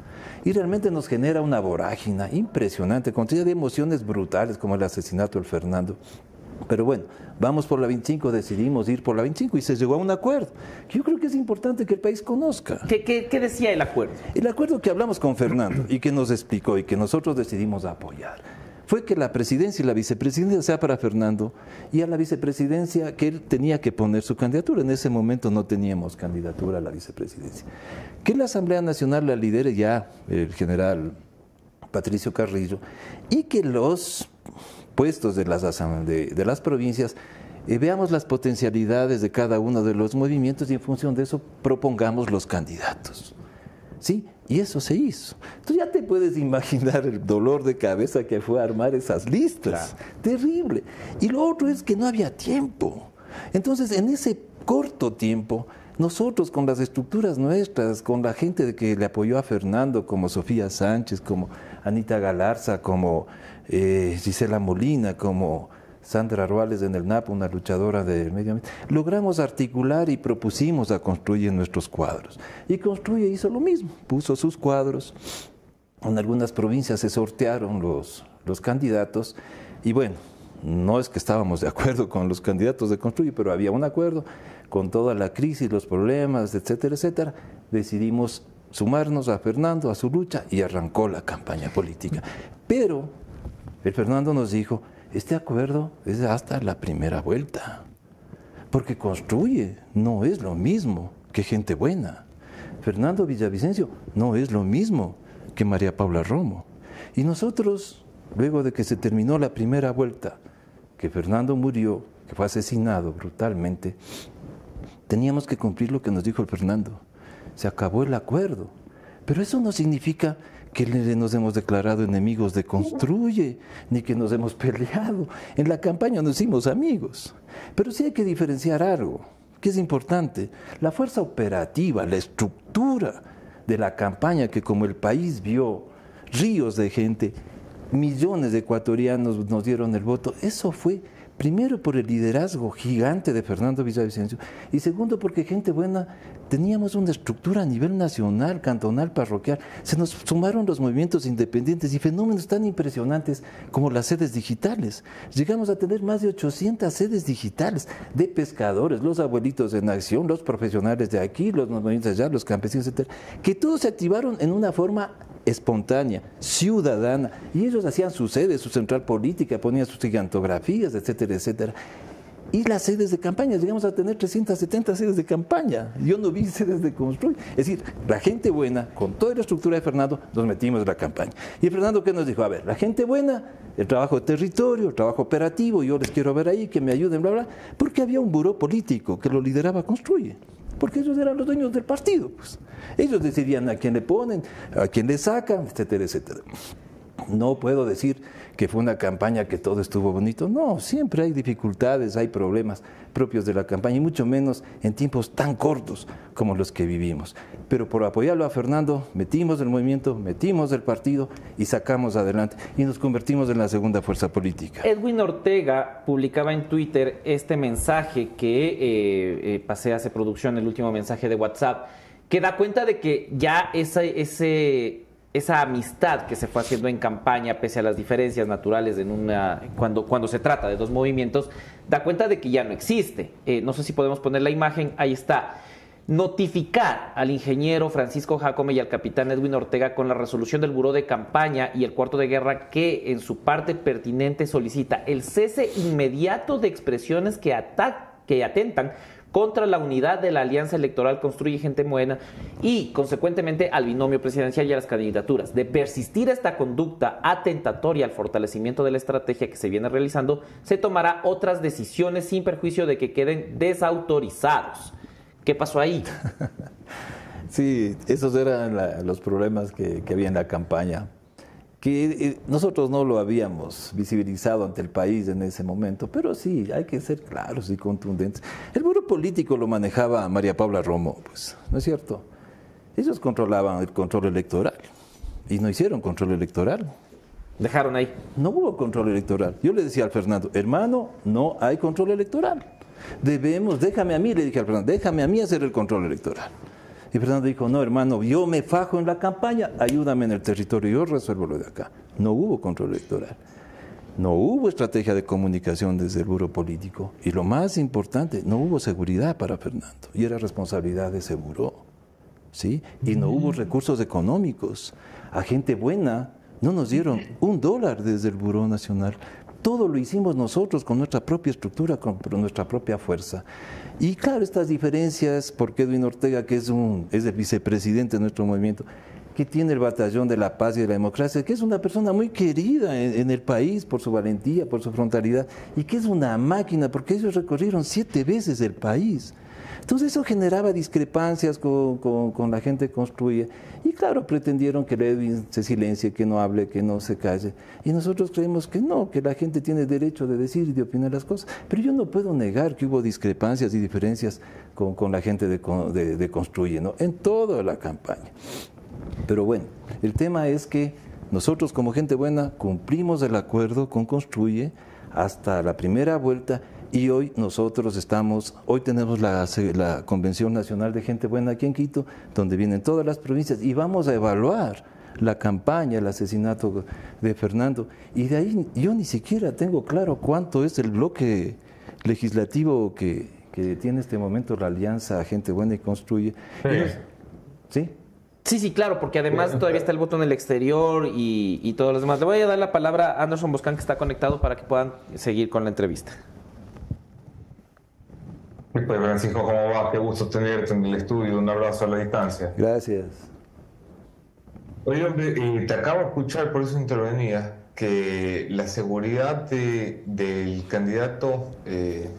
y realmente nos genera una vorágina impresionante, contiene de emociones brutales como el asesinato del Fernando. Pero bueno, vamos por la 25, decidimos ir por la 25 y se llegó a un acuerdo. Yo creo que es importante que el país conozca. ¿Qué, qué, qué decía el acuerdo? El acuerdo que hablamos con Fernando y que nos explicó y que nosotros decidimos apoyar fue que la presidencia y la vicepresidencia sea para Fernando y a la vicepresidencia que él tenía que poner su candidatura. En ese momento no teníamos candidatura a la vicepresidencia. Que la Asamblea Nacional la lidere ya el general Patricio Carrillo y que los puestos de las, de, de las provincias eh, veamos las potencialidades de cada uno de los movimientos y en función de eso propongamos los candidatos. ¿Sí? Y eso se hizo. Tú ya te puedes imaginar el dolor de cabeza que fue armar esas listas. Claro. Terrible. Y lo otro es que no había tiempo. Entonces, en ese corto tiempo, nosotros con las estructuras nuestras, con la gente que le apoyó a Fernando, como Sofía Sánchez, como Anita Galarza, como eh, Gisela Molina, como Sandra Ruales en el NAP, una luchadora de medio ambiente, logramos articular y propusimos a Construye nuestros cuadros. Y Construye hizo lo mismo, puso sus cuadros. En algunas provincias se sortearon los, los candidatos y bueno, no es que estábamos de acuerdo con los candidatos de Construye, pero había un acuerdo con toda la crisis, los problemas, etcétera, etcétera. Decidimos sumarnos a Fernando, a su lucha y arrancó la campaña política. Pero el Fernando nos dijo, este acuerdo es hasta la primera vuelta, porque construye, no es lo mismo que gente buena. Fernando Villavicencio no es lo mismo que María Paula Romo. Y nosotros, luego de que se terminó la primera vuelta, que Fernando murió, que fue asesinado brutalmente, teníamos que cumplir lo que nos dijo Fernando. Se acabó el acuerdo. Pero eso no significa que nos hemos declarado enemigos de Construye, ni que nos hemos peleado. En la campaña nos hicimos amigos. Pero sí hay que diferenciar algo, que es importante. La fuerza operativa, la estructura de la campaña que como el país vio ríos de gente, millones de ecuatorianos nos dieron el voto, eso fue Primero por el liderazgo gigante de Fernando Villavicencio y segundo porque gente buena teníamos una estructura a nivel nacional, cantonal, parroquial. Se nos sumaron los movimientos independientes y fenómenos tan impresionantes como las sedes digitales. Llegamos a tener más de 800 sedes digitales de pescadores, los abuelitos en acción, los profesionales de aquí, los movimientos allá, los campesinos, etc. Que todos se activaron en una forma espontánea, ciudadana, y ellos hacían su sede, su central política, ponían sus gigantografías, etcétera, etcétera. Y las sedes de campaña, llegamos a tener 370 sedes de campaña. Yo no vi sedes de construir. Es decir, la gente buena, con toda la estructura de Fernando, nos metimos en la campaña. Y Fernando, ¿qué nos dijo? A ver, la gente buena, el trabajo de territorio, el trabajo operativo, yo les quiero ver ahí, que me ayuden, bla, bla, porque había un buró político que lo lideraba Construye porque ellos eran los dueños del partido. Pues. Ellos decidían a quién le ponen, a quién le sacan, etcétera, etcétera. No puedo decir que fue una campaña que todo estuvo bonito. No, siempre hay dificultades, hay problemas propios de la campaña y mucho menos en tiempos tan cortos como los que vivimos. Pero por apoyarlo a Fernando, metimos el movimiento, metimos el partido y sacamos adelante y nos convertimos en la segunda fuerza política. Edwin Ortega publicaba en Twitter este mensaje que eh, eh, pasé a hacer producción, el último mensaje de WhatsApp, que da cuenta de que ya ese esa amistad que se fue haciendo en campaña, pese a las diferencias naturales en una, cuando, cuando se trata de dos movimientos, da cuenta de que ya no existe. Eh, no sé si podemos poner la imagen, ahí está. Notificar al ingeniero Francisco Jacome y al capitán Edwin Ortega con la resolución del Buró de Campaña y el Cuarto de Guerra que en su parte pertinente solicita el cese inmediato de expresiones que, que atentan contra la unidad de la alianza electoral Construye Gente Buena y, consecuentemente, al binomio presidencial y a las candidaturas. De persistir esta conducta atentatoria al fortalecimiento de la estrategia que se viene realizando, se tomará otras decisiones sin perjuicio de que queden desautorizados. ¿Qué pasó ahí? Sí, esos eran los problemas que había en la campaña que eh, nosotros no lo habíamos visibilizado ante el país en ese momento, pero sí, hay que ser claros y contundentes. El muro político lo manejaba María Paula Romo, pues, ¿no es cierto? Ellos controlaban el control electoral y no hicieron control electoral. Dejaron ahí. No hubo control electoral. Yo le decía al Fernando, hermano, no hay control electoral. Debemos, déjame a mí, le dije al Fernando, déjame a mí hacer el control electoral. Y Fernando dijo, no hermano, yo me fajo en la campaña, ayúdame en el territorio, yo resuelvo lo de acá. No hubo control electoral. No hubo estrategia de comunicación desde el buro político. Y lo más importante, no hubo seguridad para Fernando. Y era responsabilidad de ese buró. ¿sí? Y no hubo recursos económicos. A gente buena no nos dieron un dólar desde el Buró Nacional. Todo lo hicimos nosotros con nuestra propia estructura, con nuestra propia fuerza. Y claro, estas diferencias, porque Edwin Ortega, que es, un, es el vicepresidente de nuestro movimiento, que tiene el batallón de la paz y de la democracia, que es una persona muy querida en, el país por su valentía, por su frontalidad, y que es una máquina, porque ellos recorrieron siete veces el país. Entonces eso generaba discrepancias con, la gente que construye. Y claro, pretendieron que Edwin se silencie, que no hable, que no se calle. Y nosotros creemos que no, que la gente tiene derecho de decir y de opinar las cosas. Pero yo no puedo negar que hubo discrepancias y diferencias con, la gente de, de, Construye, ¿no? en toda la campaña. Pero bueno, el tema es que nosotros como gente buena cumplimos el acuerdo con Construye hasta la primera vuelta y hoy nosotros estamos, hoy tenemos la, la, Convención Nacional de Gente Buena aquí en Quito, donde vienen todas las provincias y vamos a evaluar la campaña, el asesinato de Fernando. Y de ahí yo ni siquiera tengo claro cuánto es el bloque legislativo que, que tiene este momento la Alianza Gente Buena y Construye. ¿Sí? Sí, sí, claro, porque además todavía está el voto en el exterior y, y todos los demás. Le voy a dar la palabra a Anderson Boscan, que está conectado, para que puedan seguir con la entrevista. Pues Francisco, ¿cómo va? Qué gusto tenerte en el estudio. Un abrazo a la distancia. Gracias. Oye, hombre, eh, te acabo de escuchar, por eso intervenía, que la seguridad del candidato eh,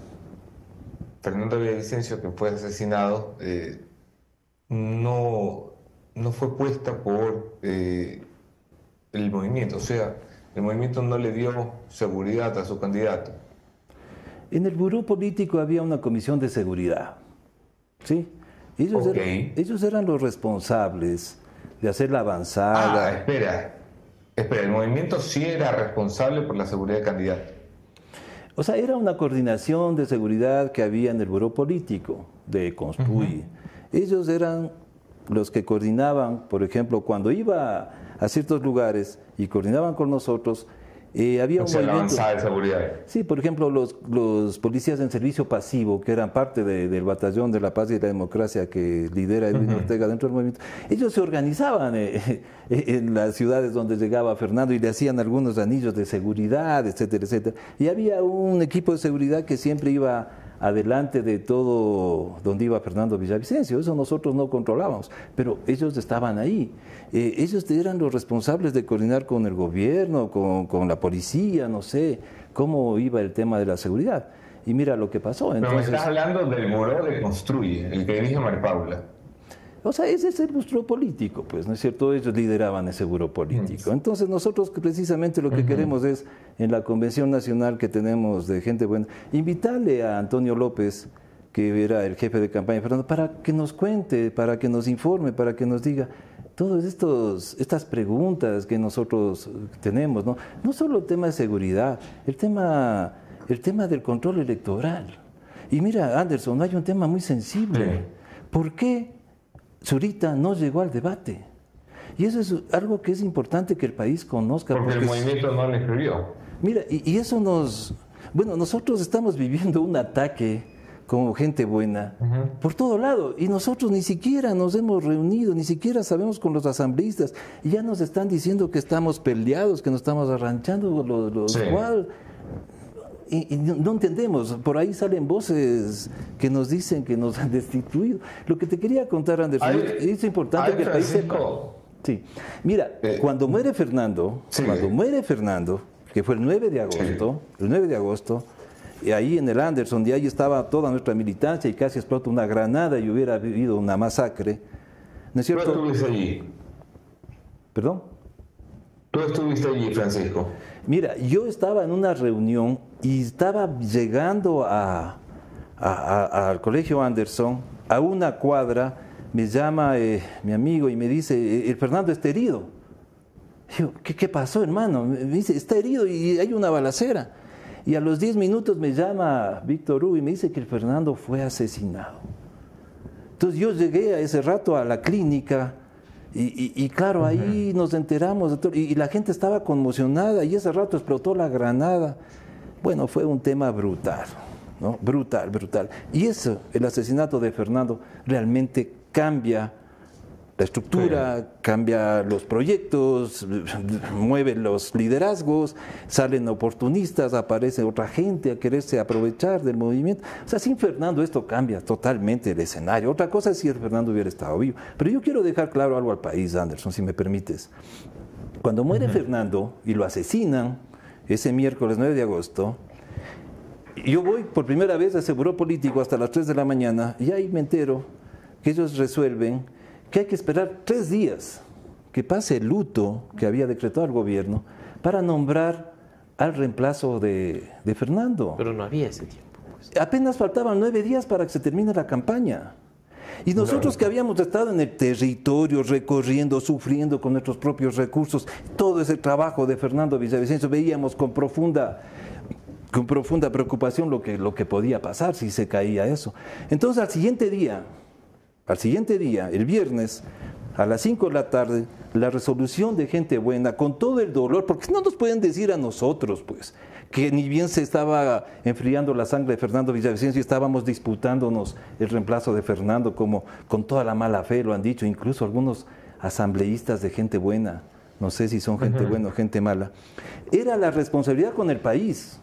Fernando Villavicencio, que fue asesinado, eh, no, no fue puesta por el movimiento. O sea, el movimiento no le dio seguridad a su candidato. En el buró político había una comisión de seguridad. ¿Sí? Ellos, eran, ellos eran los responsables de hacer la avanzada. Ah, espera. Espera, el movimiento sí era responsable por la seguridad del candidato. O sea, era una coordinación de seguridad que había en el buró político de Construy. Ellos eran los que coordinaban, por ejemplo, cuando iba a ciertos lugares y coordinaban con nosotros, eh, había un movimiento. de seguridad. Sí, por ejemplo, los, los, policías en servicio pasivo, que eran parte del batallón de la paz y la democracia que lidera Edwin Ortega dentro del movimiento, ellos se organizaban eh, eh, en las ciudades donde llegaba Fernando y le hacían algunos anillos de seguridad, etcétera, etcétera. Y había un equipo de seguridad que siempre iba adelante de todo donde iba Fernando Villavicencio. Eso nosotros no controlábamos, pero ellos estaban ahí. Eh, ellos eran los responsables de coordinar con el gobierno, con, la policía, no sé, cómo iba el tema de la seguridad. Y mira lo que pasó. Entonces, pero me estás hablando del muro de Construye, el que dirige María Paula. O sea, ese es el buro político, pues, ¿no es cierto? Ellos lideraban ese buro político. Entonces, nosotros precisamente lo que queremos es, en la Convención Nacional que tenemos de gente buena, invitarle a Antonio López, que era el jefe de campaña para que nos cuente, para que nos informe, para que nos diga todas estas preguntas que nosotros tenemos, ¿no? No solo el tema de seguridad, el tema, el tema del control electoral. Y mira, Anderson, hay un tema muy sensible. ¿Por qué Zurita no llegó al debate. Y eso es algo que es importante que el país conozca. Porque, el movimiento no le escribió. Mira, y, eso nos... Bueno, nosotros estamos viviendo un ataque como gente buena por todo lado y nosotros ni siquiera nos hemos reunido, ni siquiera sabemos con los asambleístas y ya nos están diciendo que estamos peleados, que nos estamos arranchando los, los y, no entendemos, por ahí salen voces que nos dicen que nos han destituido. Lo que te quería contar, Anderson, es importante que el país sepa. Sí, mira, eh, cuando muere Fernando, cuando muere Fernando, que fue el 9 de agosto, el 9 de agosto, y ahí en el Anderson, de ahí estaba toda nuestra militancia y casi explota una granada y hubiera habido una masacre. ¿No es cierto? ¿Tú estuviste allí? ¿Perdón? ¿Tú estuviste allí, Francisco? Mira, yo estaba en una reunión y estaba llegando al colegio Anderson, a una cuadra, me llama eh, mi amigo y me dice, eh, el Fernando está herido. ¿qué, ¿qué, pasó, hermano? Me dice, está herido y hay una balacera. Y a los 10 minutos me llama Víctor Hugo y me dice que el Fernando fue asesinado. Entonces yo llegué a ese rato a la clínica y, claro, ahí nos enteramos, de y, la gente estaba conmocionada y ese rato explotó la granada. Bueno, fue un tema brutal, ¿no? Brutal, brutal. Y eso, el asesinato de Fernando, realmente cambia la estructura, cambia los proyectos, mueve los liderazgos, salen oportunistas, aparece otra gente a quererse aprovechar del movimiento. O sea, sin Fernando esto cambia totalmente el escenario. Otra cosa es si el Fernando hubiera estado vivo. Pero yo quiero dejar claro algo al país, Anderson, si me permites. Cuando muere Fernando y lo asesinan ese miércoles 9 de agosto, yo voy por primera vez a ese buró político hasta las 3 de la mañana y ahí me entero que ellos resuelven que hay que esperar tres días que pase el luto que había decretado el gobierno para nombrar al reemplazo de, Fernando. Pero no había ese tiempo. Pues. Apenas faltaban nueve días para que se termine la campaña. Y nosotros que habíamos estado en el territorio, recorriendo, sufriendo con nuestros propios recursos, todo ese trabajo de Fernando Villavicencio, veíamos con profunda, con profunda preocupación lo que, lo que podía pasar si se caía eso. Entonces al siguiente día, al siguiente día, el viernes, a las 5 de la tarde, la resolución de gente buena, con todo el dolor, porque no nos pueden decir a nosotros, pues, que ni bien se estaba enfriando la sangre de Fernando Villavicencio y estábamos disputándonos el reemplazo de Fernando, como con toda la mala fe lo han dicho, incluso algunos asambleístas de gente buena, no sé si son gente buena o gente mala. Era la responsabilidad con el país.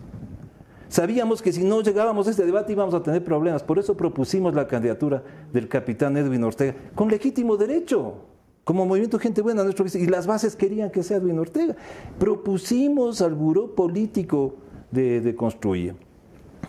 Sabíamos que si no llegábamos a este debate íbamos a tener problemas, por eso propusimos la candidatura del capitán Edwin Ortega, con legítimo derecho, como movimiento Gente Buena, nuestro, y las bases querían que sea Edwin Ortega. Propusimos al buró político de, de Construye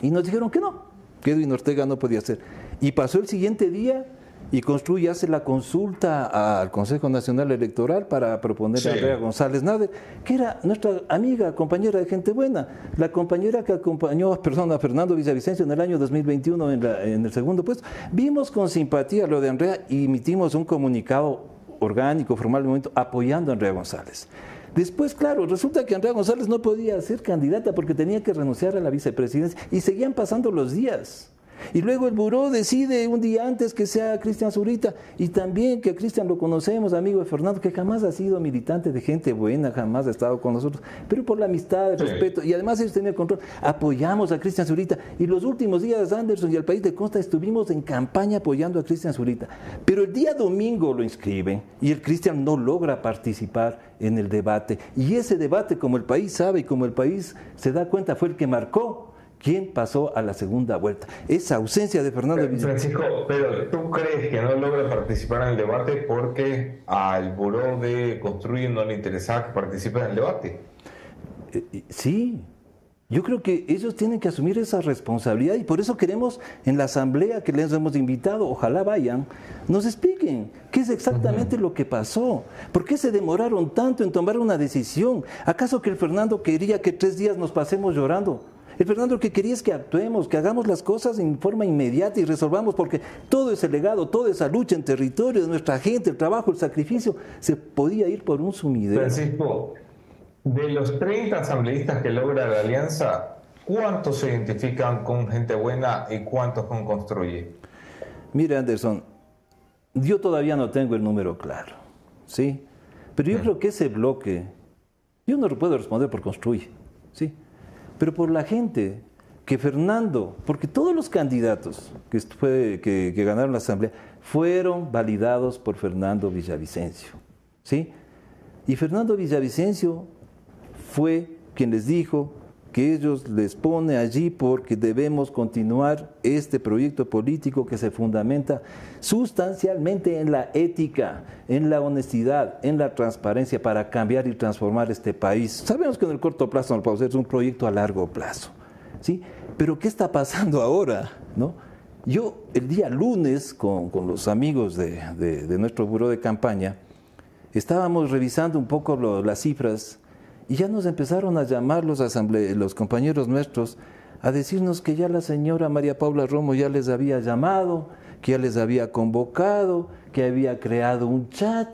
y nos dijeron que no, que Edwin Ortega no podía ser. Y pasó el siguiente día y Construye hace la consulta al Consejo Nacional Electoral para proponer a Andrea González Nader, que era nuestra amiga, compañera de gente buena, la compañera que acompañó perdón, a Fernando Villavicencio en el año 2021 en, en el segundo puesto. Vimos con simpatía lo de Andrea y emitimos un comunicado orgánico, formal, momento, apoyando a Andrea González. Después, claro, resulta que Andrea González no podía ser candidata porque tenía que renunciar a la vicepresidencia y seguían pasando los días. Y luego el buró decide un día antes que sea Cristian Zurita y también que Cristian lo conocemos, amigo de Fernando, que jamás ha sido militante de gente buena, jamás ha estado con nosotros, pero por la amistad, el respeto y además ellos tenían control. Apoyamos a Cristian Zurita y los últimos días Anderson y el país de Costa estuvimos en campaña apoyando a Cristian Zurita. Pero el día domingo lo inscriben y el Cristian no logra participar en el debate. Y ese debate, como el país sabe y como el país se da cuenta, fue el que marcó ¿Quién pasó a la segunda vuelta? Esa ausencia de Fernando Villavicencio. Francisco, pero ¿tú crees que no logra participar en el debate porque al buró de Construye no le interesaba que participe en el debate? Eh, sí, yo creo que ellos tienen que asumir esa responsabilidad y por eso queremos en la asamblea que les hemos invitado, ojalá vayan, nos expliquen qué es exactamente lo que pasó, por qué se demoraron tanto en tomar una decisión. ¿Acaso que el Fernando quería que tres días nos pasemos llorando? El Fernando lo que quería es que actuemos, que hagamos las cosas en forma inmediata y resolvamos, porque todo ese legado, toda esa lucha en territorio de nuestra gente, el trabajo, el sacrificio, se podía ir por un sumidero. Francisco, de los 30 asambleístas que logra la alianza, ¿cuántos se identifican con gente buena y cuántos con Construye? Mira, Anderson, yo todavía no tengo el número claro, ¿sí? Pero yo creo que ese bloque, yo no lo puedo responder por Construye, ¿sí? Pero por la gente, que Fernando, porque todos los candidatos que, ganaron la asamblea fueron validados por Fernando Villavicencio, ¿sí? Y Fernando Villavicencio fue quien les dijo que ellos les pone allí porque debemos continuar este proyecto político que se fundamenta sustancialmente en la ética, en la honestidad, en la transparencia para cambiar y transformar este país. Sabemos que en el corto plazo no podemos hacer un proyecto a largo plazo, ¿sí? Pero ¿qué está pasando ahora? ¿no? Yo el día lunes con, los amigos de, nuestro buró de campaña estábamos revisando un poco las cifras y ya nos empezaron a llamar los, los compañeros nuestros a decirnos que ya la señora María Paula Romo ya les había llamado, que ya les había convocado, que había creado un chat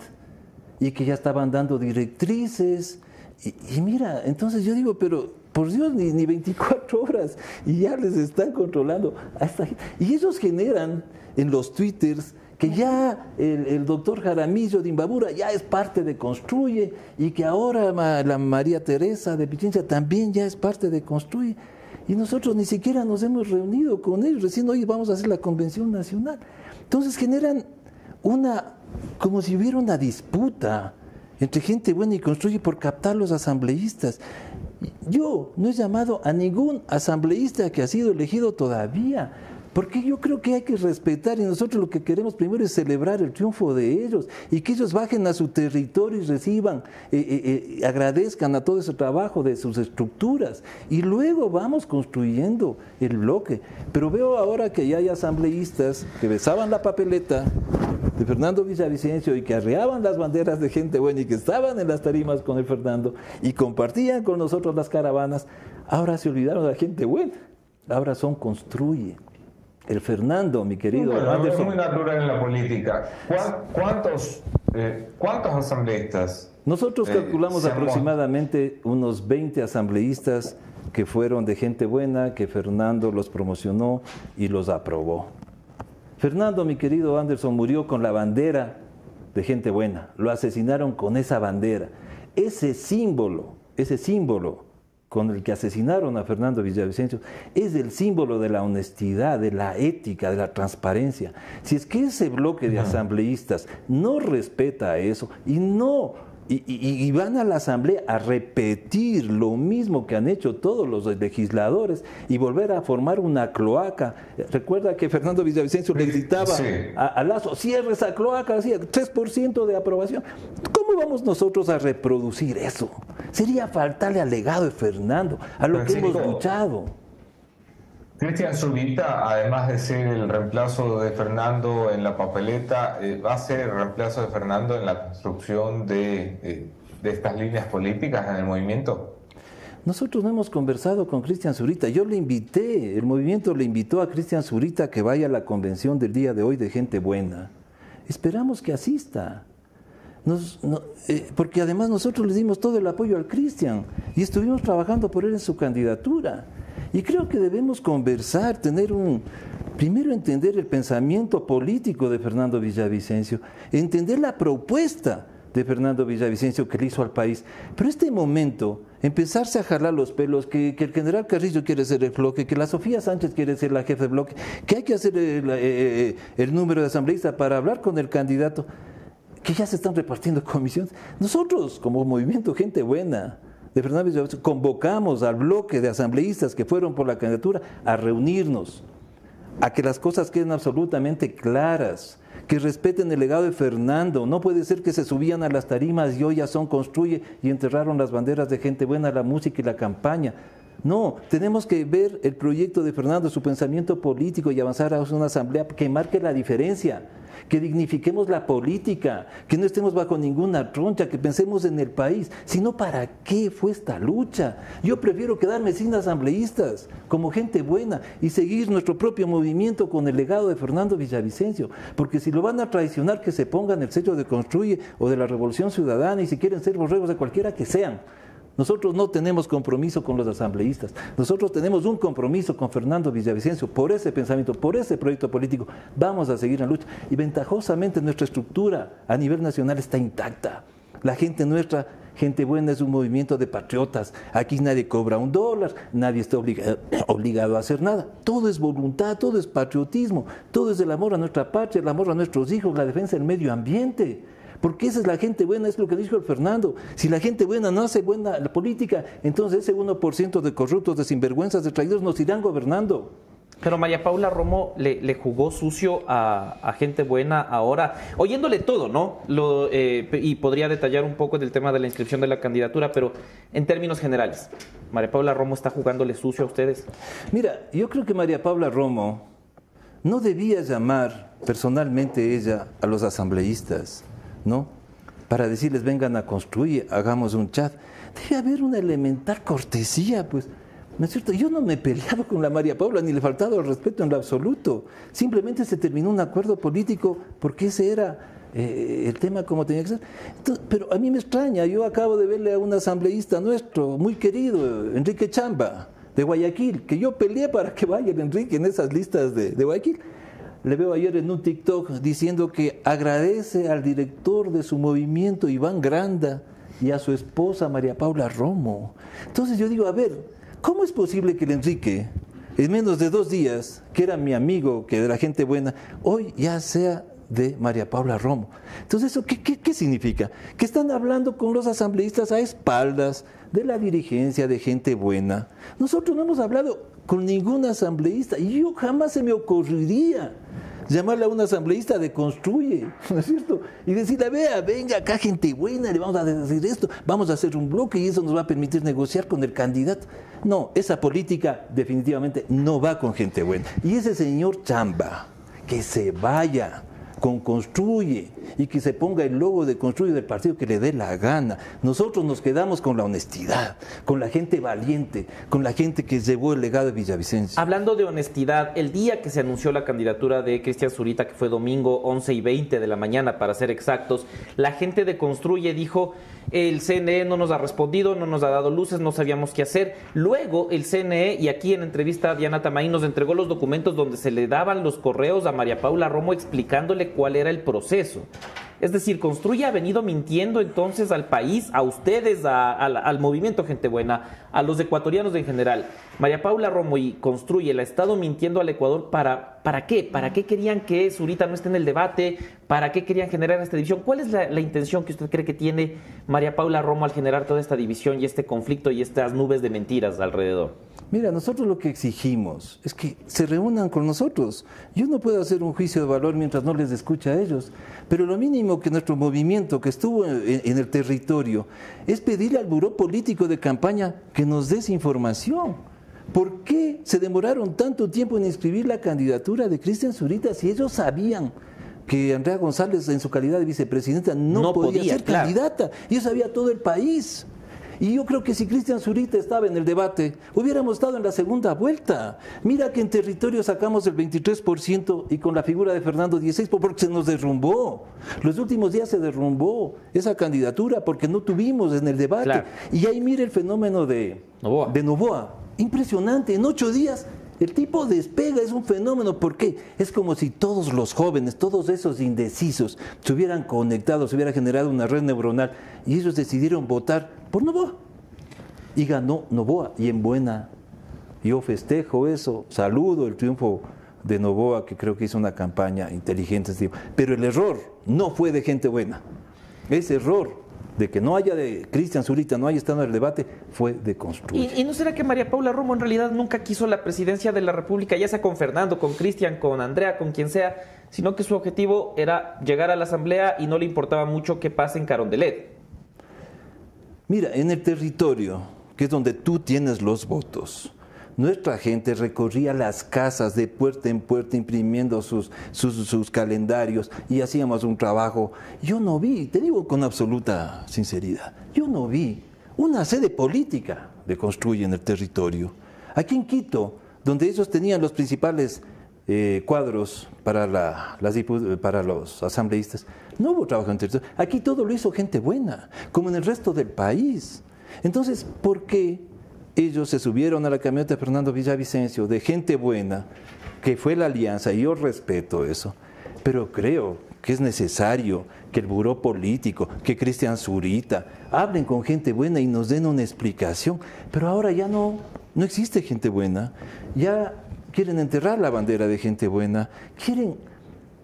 y que ya estaban dando directrices. Y, mira, entonces yo digo, pero por Dios, ni, ni 24 horas y ya les están controlando a esta gente. Y ellos generan en los twitters que ya el, doctor Jaramillo de Imbabura ya es parte de Construye y que ahora la María Teresa de Pichincha también ya es parte de Construye. Y nosotros ni siquiera nos hemos reunido con ellos, recién hoy vamos a hacer la convención nacional. Entonces generan una, como si hubiera una disputa entre gente buena y construye por captar los asambleístas. Yo no he llamado a ningún asambleísta que ha sido elegido todavía. Porque yo creo que hay que respetar y nosotros lo que queremos primero es celebrar el triunfo de ellos y que ellos bajen a su territorio y reciban, eh, eh, eh, agradezcan a todo ese trabajo de sus estructuras. Y luego vamos construyendo el bloque. Pero veo ahora que ya hay asambleístas que besaban la papeleta de Fernando Villavicencio y que arreaban las banderas de gente buena y que estaban en las tarimas con el Fernando y compartían con nosotros las caravanas, ahora se olvidaron de la gente buena, ahora son construye el Fernando, mi querido Es muy natural en la política. ¿Cuántos, eh, ¿cuántos asambleístas? Nosotros eh, calculamos aproximadamente unos 20 asambleístas que fueron de gente buena, que Fernando los promocionó y los aprobó. Fernando, mi querido Anderson, murió con la bandera de gente buena. Lo asesinaron con esa bandera. Ese símbolo, ese símbolo con el que asesinaron a Fernando Villavicencio es el símbolo de la honestidad, de la ética, de la transparencia. Si es que ese bloque de asambleístas no respeta eso y no y, van a la Asamblea a repetir lo mismo que han hecho todos los legisladores y volver a formar una cloaca. Recuerda que Fernando Villavicencio le gritaba a, Lazo, cierre esa cloaca, hacía 3% de aprobación. ¿Cómo vamos nosotros a reproducir eso? Sería faltarle al legado de Fernando, a lo que hemos luchado. Cristian Zurita, además de ser el reemplazo de Fernando en la papeleta, eh, va a ser el reemplazo de Fernando en la construcción de, eh, de estas líneas políticas en el movimiento. Nosotros no hemos conversado con Cristian Zurita. Yo le invité, el movimiento le invitó a Cristian Zurita que vaya a la convención del día de hoy de gente buena. Esperamos que asista. Eh, porque además nosotros le dimos todo el apoyo al Cristian y estuvimos trabajando por él en su candidatura. Y creo que debemos conversar, tener un, primero entender el pensamiento político de Fernando Villavicencio, entender la propuesta de Fernando Villavicencio que le hizo al país. Pero este momento, empezarse a jalar los pelos, que, el general Carrillo quiere ser el bloque, que la Sofía Sánchez quiere ser la jefe de bloque, que hay que hacer el, eh, eh, el número de asambleístas para hablar con el candidato, que ya se están repartiendo comisiones. Nosotros, como movimiento Gente Buena, de Fernando convocamos al bloque de asambleístas que fueron por la candidatura a reunirnos, a que las cosas queden absolutamente claras, que respeten el legado de Fernando. No puede ser que se subían a las tarimas y hoy ya son construye y enterraron las banderas de gente buena, la música y la campaña. No, tenemos que ver el proyecto de Fernando, su pensamiento político y avanzar a una asamblea que marque la diferencia que dignifiquemos la política, que no estemos bajo ninguna troncha, que pensemos en el país, sino para qué fue esta lucha. Yo prefiero quedarme sin asambleístas, como gente buena, y seguir nuestro propio movimiento con el legado de Fernando Villavicencio, porque si lo van a traicionar, que se pongan el sello de Construye o de la Revolución Ciudadana, y si quieren ser borregos de cualquiera que sean. Nosotros no tenemos compromiso con los asambleístas. Nosotros tenemos un compromiso con Fernando Villavicencio por ese pensamiento, por ese proyecto político. Vamos a seguir en lucha. Y ventajosamente nuestra estructura a nivel nacional está intacta. La gente nuestra, gente buena, es un movimiento de patriotas. Aquí nadie cobra un dólar, nadie está obligado a hacer nada. Todo es voluntad, todo es patriotismo, todo es el amor a nuestra patria, el amor a nuestros hijos, la defensa del medio ambiente. Porque esa es la gente buena, es lo que dijo el Fernando. Si la gente buena no hace buena la política, entonces ese 1% de corruptos, de sinvergüenzas, de traidores nos irán gobernando. Pero María Paula Romo le, jugó sucio a, gente buena ahora, oyéndole todo, ¿no? Lo, eh, y podría detallar un poco del tema de la inscripción de la candidatura, pero en términos generales, ¿María Paula Romo está jugándole sucio a ustedes? Mira, yo creo que María Paula Romo no debía llamar personalmente ella a los asambleístas ¿no? Para decirles, vengan a construir, hagamos un chat. Debe haber una elemental cortesía, pues. ¿No es cierto? Yo no me he peleado con la María Paula ni le he faltado el respeto en lo absoluto. Simplemente se terminó un acuerdo político porque ese era eh, el tema como tenía que ser. pero a mí me extraña, yo acabo de verle a un asambleísta nuestro, muy querido, Enrique Chamba, de Guayaquil, que yo peleé para que vaya el Enrique en esas listas de Guayaquil le veo ayer en un TikTok diciendo que agradece al director de su movimiento, Iván Granda, y a su esposa, María Paula Romo. Entonces yo digo, a ver, ¿cómo es posible que el Enrique, en menos de dos días, que era mi amigo, que era gente buena, hoy ya sea de María Paula Romo. Entonces, ¿eso qué, qué, significa? Que están hablando con los asambleístas a espaldas de la dirigencia, de gente buena. Nosotros no hemos hablado con ningún asambleísta y yo jamás se me ocurriría llamarle a un asambleísta de construye, ¿no es cierto? Y decirle, vea, venga acá gente buena, le vamos a decir esto, vamos a hacer un bloque y eso nos va a permitir negociar con el candidato. No, esa política definitivamente no va con gente buena. Y ese señor Chamba, que se vaya, con Construye y que se ponga el logo de Construye del partido que le dé la gana. Nosotros nos quedamos con la honestidad, con la gente valiente, con la gente que llevó el legado de Villavicencio. Hablando de honestidad, el día que se anunció la candidatura de Cristian Zurita, que fue domingo 11 y 20 de la mañana para ser exactos, la gente de Construye dijo el CNE no nos ha respondido, no nos ha dado luces, no sabíamos qué hacer. Luego el CNE, y aquí en entrevista Diana Tamay nos entregó los documentos donde se le daban los correos a María Paula Romo explicándole cuál era el proceso. Es decir, Construye ha venido mintiendo entonces al país, a ustedes, al movimiento Gente Buena, a los ecuatorianos en general. María Paula Romo y construye, el Estado mintiendo al Ecuador para, ¿para qué? ¿Para qué querían que Zurita no esté en el debate? ¿Para qué querían generar esta división? ¿Cuál es la, la intención que usted cree que tiene María Paula Romo al generar toda esta división y este conflicto y estas nubes de mentiras alrededor? Mira, nosotros lo que exigimos es que se reúnan con nosotros. Yo no puedo hacer un juicio de valor mientras no les escuche a ellos, pero lo mínimo que nuestro movimiento que estuvo en, en el territorio es pedirle al buró político de campaña que nos des información. ¿Por qué se demoraron tanto tiempo en inscribir la candidatura de Cristian Zurita si ellos sabían que Andrea González en su calidad de vicepresidenta no, No podía, podía, ser claro. candidata? Y eso sabía todo el país. Y yo creo que si Cristian Zurita estaba en el debate, hubiéramos estado en la segunda vuelta. Mira que en territorio sacamos el 23% y con la figura de Fernando 16% porque se nos derrumbó. Los últimos días se derrumbó esa candidatura porque no tuvimos en el debate. Claro. Y ahí mire el fenómeno de Novoa. de Novoa. Impresionante, en ocho días el tipo despega, es un fenómeno. ¿Por qué? Es como si todos los jóvenes, todos esos indecisos, se hubieran conectado, se hubiera generado una red neuronal y ellos decidieron votar por Novoa. Y ganó Novoa, y en buena. Yo festejo eso, saludo el triunfo de Novoa, que creo que hizo una campaña inteligente. Pero el error no fue de gente buena. Ese error de que no haya de Cristian Zurita, no haya estado en el debate, fue de construir. ¿Y, y no será que María Paula Romo en realidad nunca quiso la presidencia de la República, ya sea con Fernando, con Cristian, con Andrea, con quien sea, sino que su objetivo era llegar a la Asamblea y no le importaba mucho qué pase en Carondelet? Mira, en el territorio, que es donde tú tienes los votos, nuestra gente recorría las casas de puerta en puerta imprimiendo sus, sus, sus calendarios y hacíamos un trabajo. Yo no vi, te digo con absoluta sinceridad, yo no vi una sede política de construir en el territorio. Aquí en Quito, donde ellos tenían los principales eh, cuadros para, la- para los asambleístas, no hubo trabajo en territorio. Aquí todo lo hizo gente buena, como en el resto del país. Entonces, ¿por qué ellos se subieron a la camioneta de Fernando Villavicencio de gente buena, que fue la alianza, y yo respeto eso, pero creo que es necesario que el buró político, que Cristian Zurita, hablen con gente buena y nos den una explicación, pero ahora ya no, no existe gente buena, ya quieren enterrar la bandera de gente buena, quieren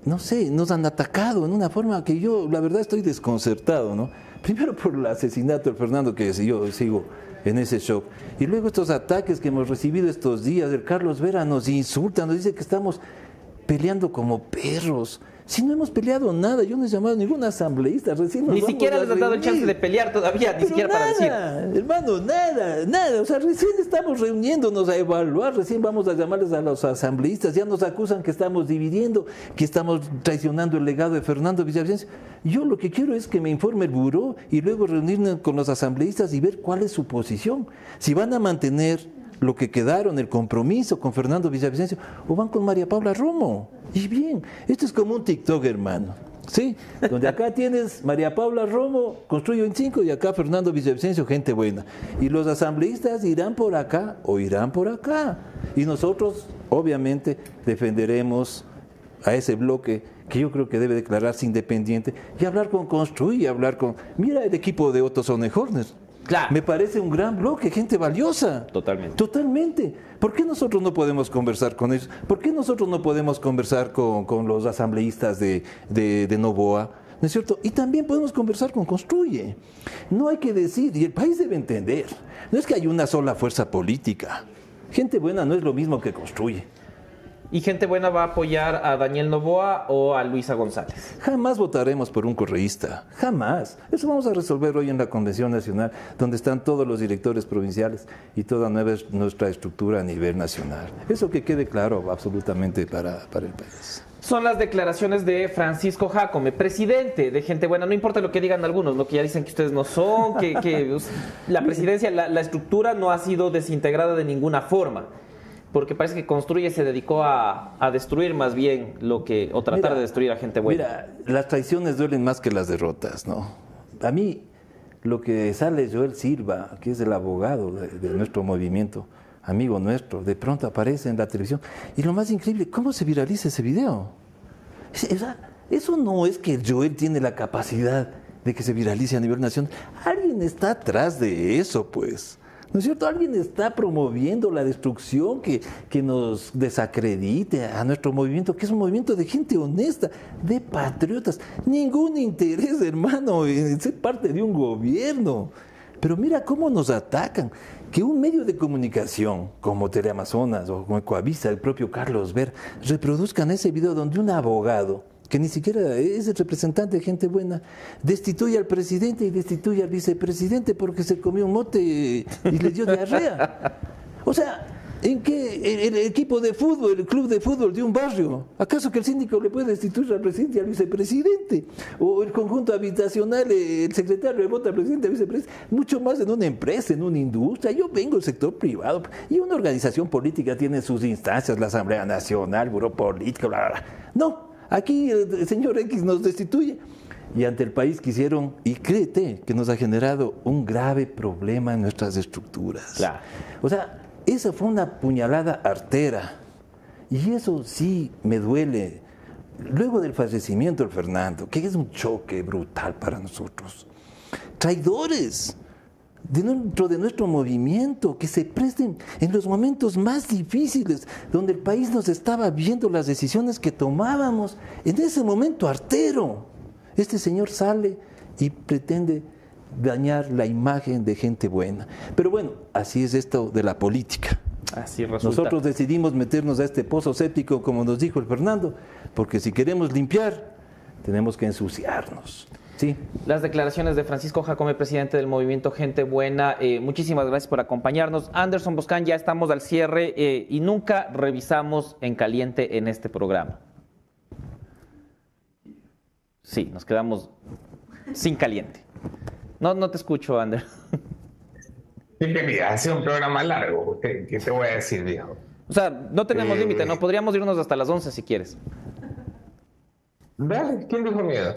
no sé, nos han atacado en una forma que yo, la verdad, estoy desconcertado, ¿no? Primero por el asesinato de Fernando, que yo sigo en ese shock. Y luego estos ataques que hemos recibido estos días. El Carlos Vera nos insulta, nos dice que estamos peleando como perros. Si no hemos peleado nada, yo no he llamado a ningún asambleísta. Recién nos Ni vamos siquiera a les han dado el chance de pelear todavía, ni siquiera para decir. Hermano, nada, nada. O sea, recién estamos reuniéndonos a evaluar, recién vamos a llamarles a los asambleístas. Ya nos acusan que estamos dividiendo, que estamos traicionando el legado de Fernando Villavicencio. Yo lo que quiero es que me informe el buró y luego reunirnos con los asambleístas y ver cuál es su posición. Si van a mantener lo que quedaron, el compromiso con Fernando Villavicencio, o van con María Paula Romo. Y bien, esto es como un TikTok, hermano. ¿Sí? Donde acá tienes María Paula Romo, construyo en cinco, y acá Fernando Villavicencio, gente buena. Y los asambleístas irán por acá o irán por acá. Y nosotros, obviamente, defenderemos a ese bloque que yo creo que debe declararse independiente y hablar con Construy hablar con... Mira el equipo de Otto Sonehorner. Claro. Me parece un gran bloque, gente valiosa. Totalmente. Totalmente. ¿Por qué nosotros no podemos conversar con ellos? ¿Por qué nosotros no podemos conversar con, con los asambleístas de, de, de Novoa? ¿No es cierto? Y también podemos conversar con Construye. No hay que decir, y el país debe entender, no es que hay una sola fuerza política. Gente buena no es lo mismo que construye. ¿Y gente buena va a apoyar a Daniel Novoa o a Luisa González? Jamás votaremos por un correísta, jamás. Eso vamos a resolver hoy en la Convención Nacional, donde están todos los directores provinciales y toda nueva- nuestra estructura a nivel nacional. Eso que quede claro absolutamente para, para el país. Son las declaraciones de Francisco Jacome, presidente de Gente Buena. No importa lo que digan algunos, lo que ya dicen que ustedes no son, que, que us- la presidencia, la, la estructura no ha sido desintegrada de ninguna forma. Porque parece que Construye se dedicó a, a destruir más bien lo que, o tratar Mira, de destruir a gente buena. Mira, las traiciones duelen más que las derrotas, ¿no? A mí, lo que sale Joel Silva, que es el abogado de, de nuestro movimiento, amigo nuestro, de pronto aparece en la televisión. Y lo más increíble, ¿cómo se viraliza ese video? Eso no es que Joel tiene la capacidad de que se viralice a nivel nacional. Alguien está atrás de eso, pues. ¿No es cierto? Alguien está promoviendo la destrucción que, que nos desacredite a nuestro movimiento, que es un movimiento de gente honesta, de patriotas. Ningún interés, hermano, en ser parte de un gobierno. Pero mira cómo nos atacan. Que un medio de comunicación como Teleamazonas o como Ecoavisa, el propio Carlos Ver, reproduzcan ese video donde un abogado que ni siquiera es el representante de gente buena, destituye al presidente y destituye al vicepresidente porque se comió un mote y le dio diarrea. O sea, ¿en qué el, equipo de fútbol, el club de fútbol de un barrio? ¿Acaso que el síndico le puede destituir al presidente y al vicepresidente? ¿O el conjunto habitacional, el secretario vota al presidente y al vicepresidente? Mucho más en una empresa, en una industria. Yo vengo del sector privado y una organización política tiene sus instancias, la Asamblea Nacional, Buró Político, bla, bla, bla. No, Aquí el señor X nos destituye. Y ante el país quisieron, y créete, que nos ha generado un grave problema en nuestras estructuras. O sea, esa fue una puñalada artera. Y eso sí me duele. Luego del fallecimiento de Fernando, que es un choque brutal para nosotros. Traidores dentro de nuestro movimiento, que se presten en los momentos más difíciles, donde el país nos estaba viendo las decisiones que tomábamos, en ese momento artero. Este señor sale y pretende dañar la imagen de gente buena. Pero bueno, así es esto de la política. Así resulta. Nosotros decidimos meternos a este pozo séptico, como nos dijo el Fernando, porque si queremos limpiar, tenemos que ensuciarnos. Sí. Las declaraciones de Francisco Jacome, presidente del movimiento Gente Buena. Eh, muchísimas gracias por acompañarnos. Anderson Boscan, ya estamos al cierre eh, y nunca revisamos en caliente en este programa. Sí, nos quedamos sin caliente. No, no te escucho, Ander. mira, ha sido un programa largo. ¿Qué, te voy a decir, viejo? O sea, no tenemos eh, límite, ¿no? Podríamos irnos hasta las 11 si quieres. Dale, ¿quién dijo miedo?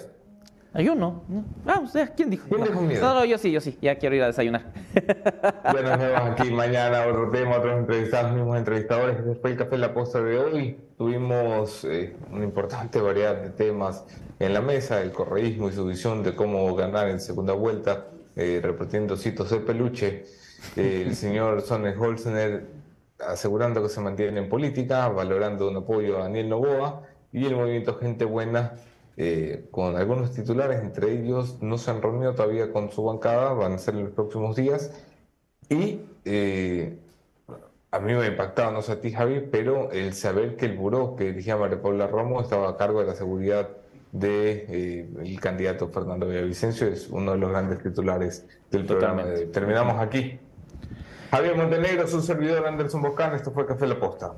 Ah, yo no. Ah, usted, ¿quién dijo? ¿Quién dijo miedo? No, no, yo sí, yo sí. Ya quiero ir a desayunar. Bueno, nos vemos aquí mañana, otro tema, otros entrevistados, mismos entrevistadores. Después el café La Posta de hoy tuvimos eh, una importante variedad de temas en la mesa, el correísmo y su visión de cómo ganar en segunda vuelta, eh, repartiendo citos de peluche. el señor Sonne Holzener asegurando que se mantiene en política, valorando un apoyo a Daniel Novoa y el movimiento Gente Buena eh, con algunos titulares, entre ellos no se han reunido todavía con su bancada, van a ser en los próximos días. Y eh, a mí me ha impactado, no sé a ti Javi, pero el saber que el buró que dirigía María Paula Romo estaba a cargo de la seguridad del de, eh, candidato Fernando Villavicencio es uno de los grandes titulares del programa. Terminamos aquí. Javier Montenegro, su servidor Anderson Bocán, esto fue Café La Posta.